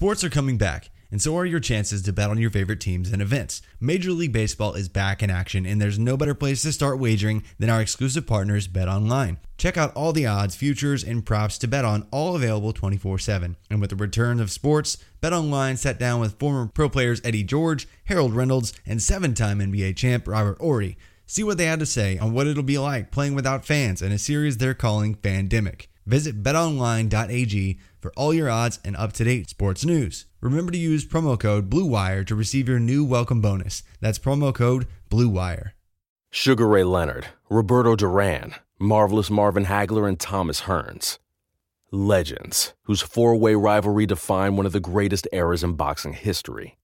Sports are coming back, and so are your chances to bet on your favorite teams and events. Major League Baseball is back in action, and there's no better place to start wagering than our exclusive partners, BetOnline. Check out all the odds, futures, and props to bet on, all available 24 7. And with the return of sports, BetOnline sat down with former pro players Eddie George, Harold Reynolds, and seven time NBA champ Robert Horry. See what they had to say on what it'll be like playing without fans in a series they're calling Fandemic. Visit betonline.ag for all your odds and up-to-date sports news. Remember to use promo code BLUEWIRE to receive your new welcome bonus. That's promo code BLUEWIRE. Sugar Ray Leonard, Roberto Duran, Marvelous Marvin Hagler, and Thomas Hearns. Legends, whose four-way rivalry defined one of the greatest eras in boxing history.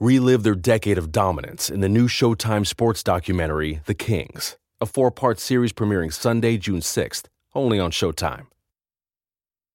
Relive their decade of dominance in the new Showtime sports documentary, The Kings, a four-part series premiering Sunday, June 6th, only on Showtime.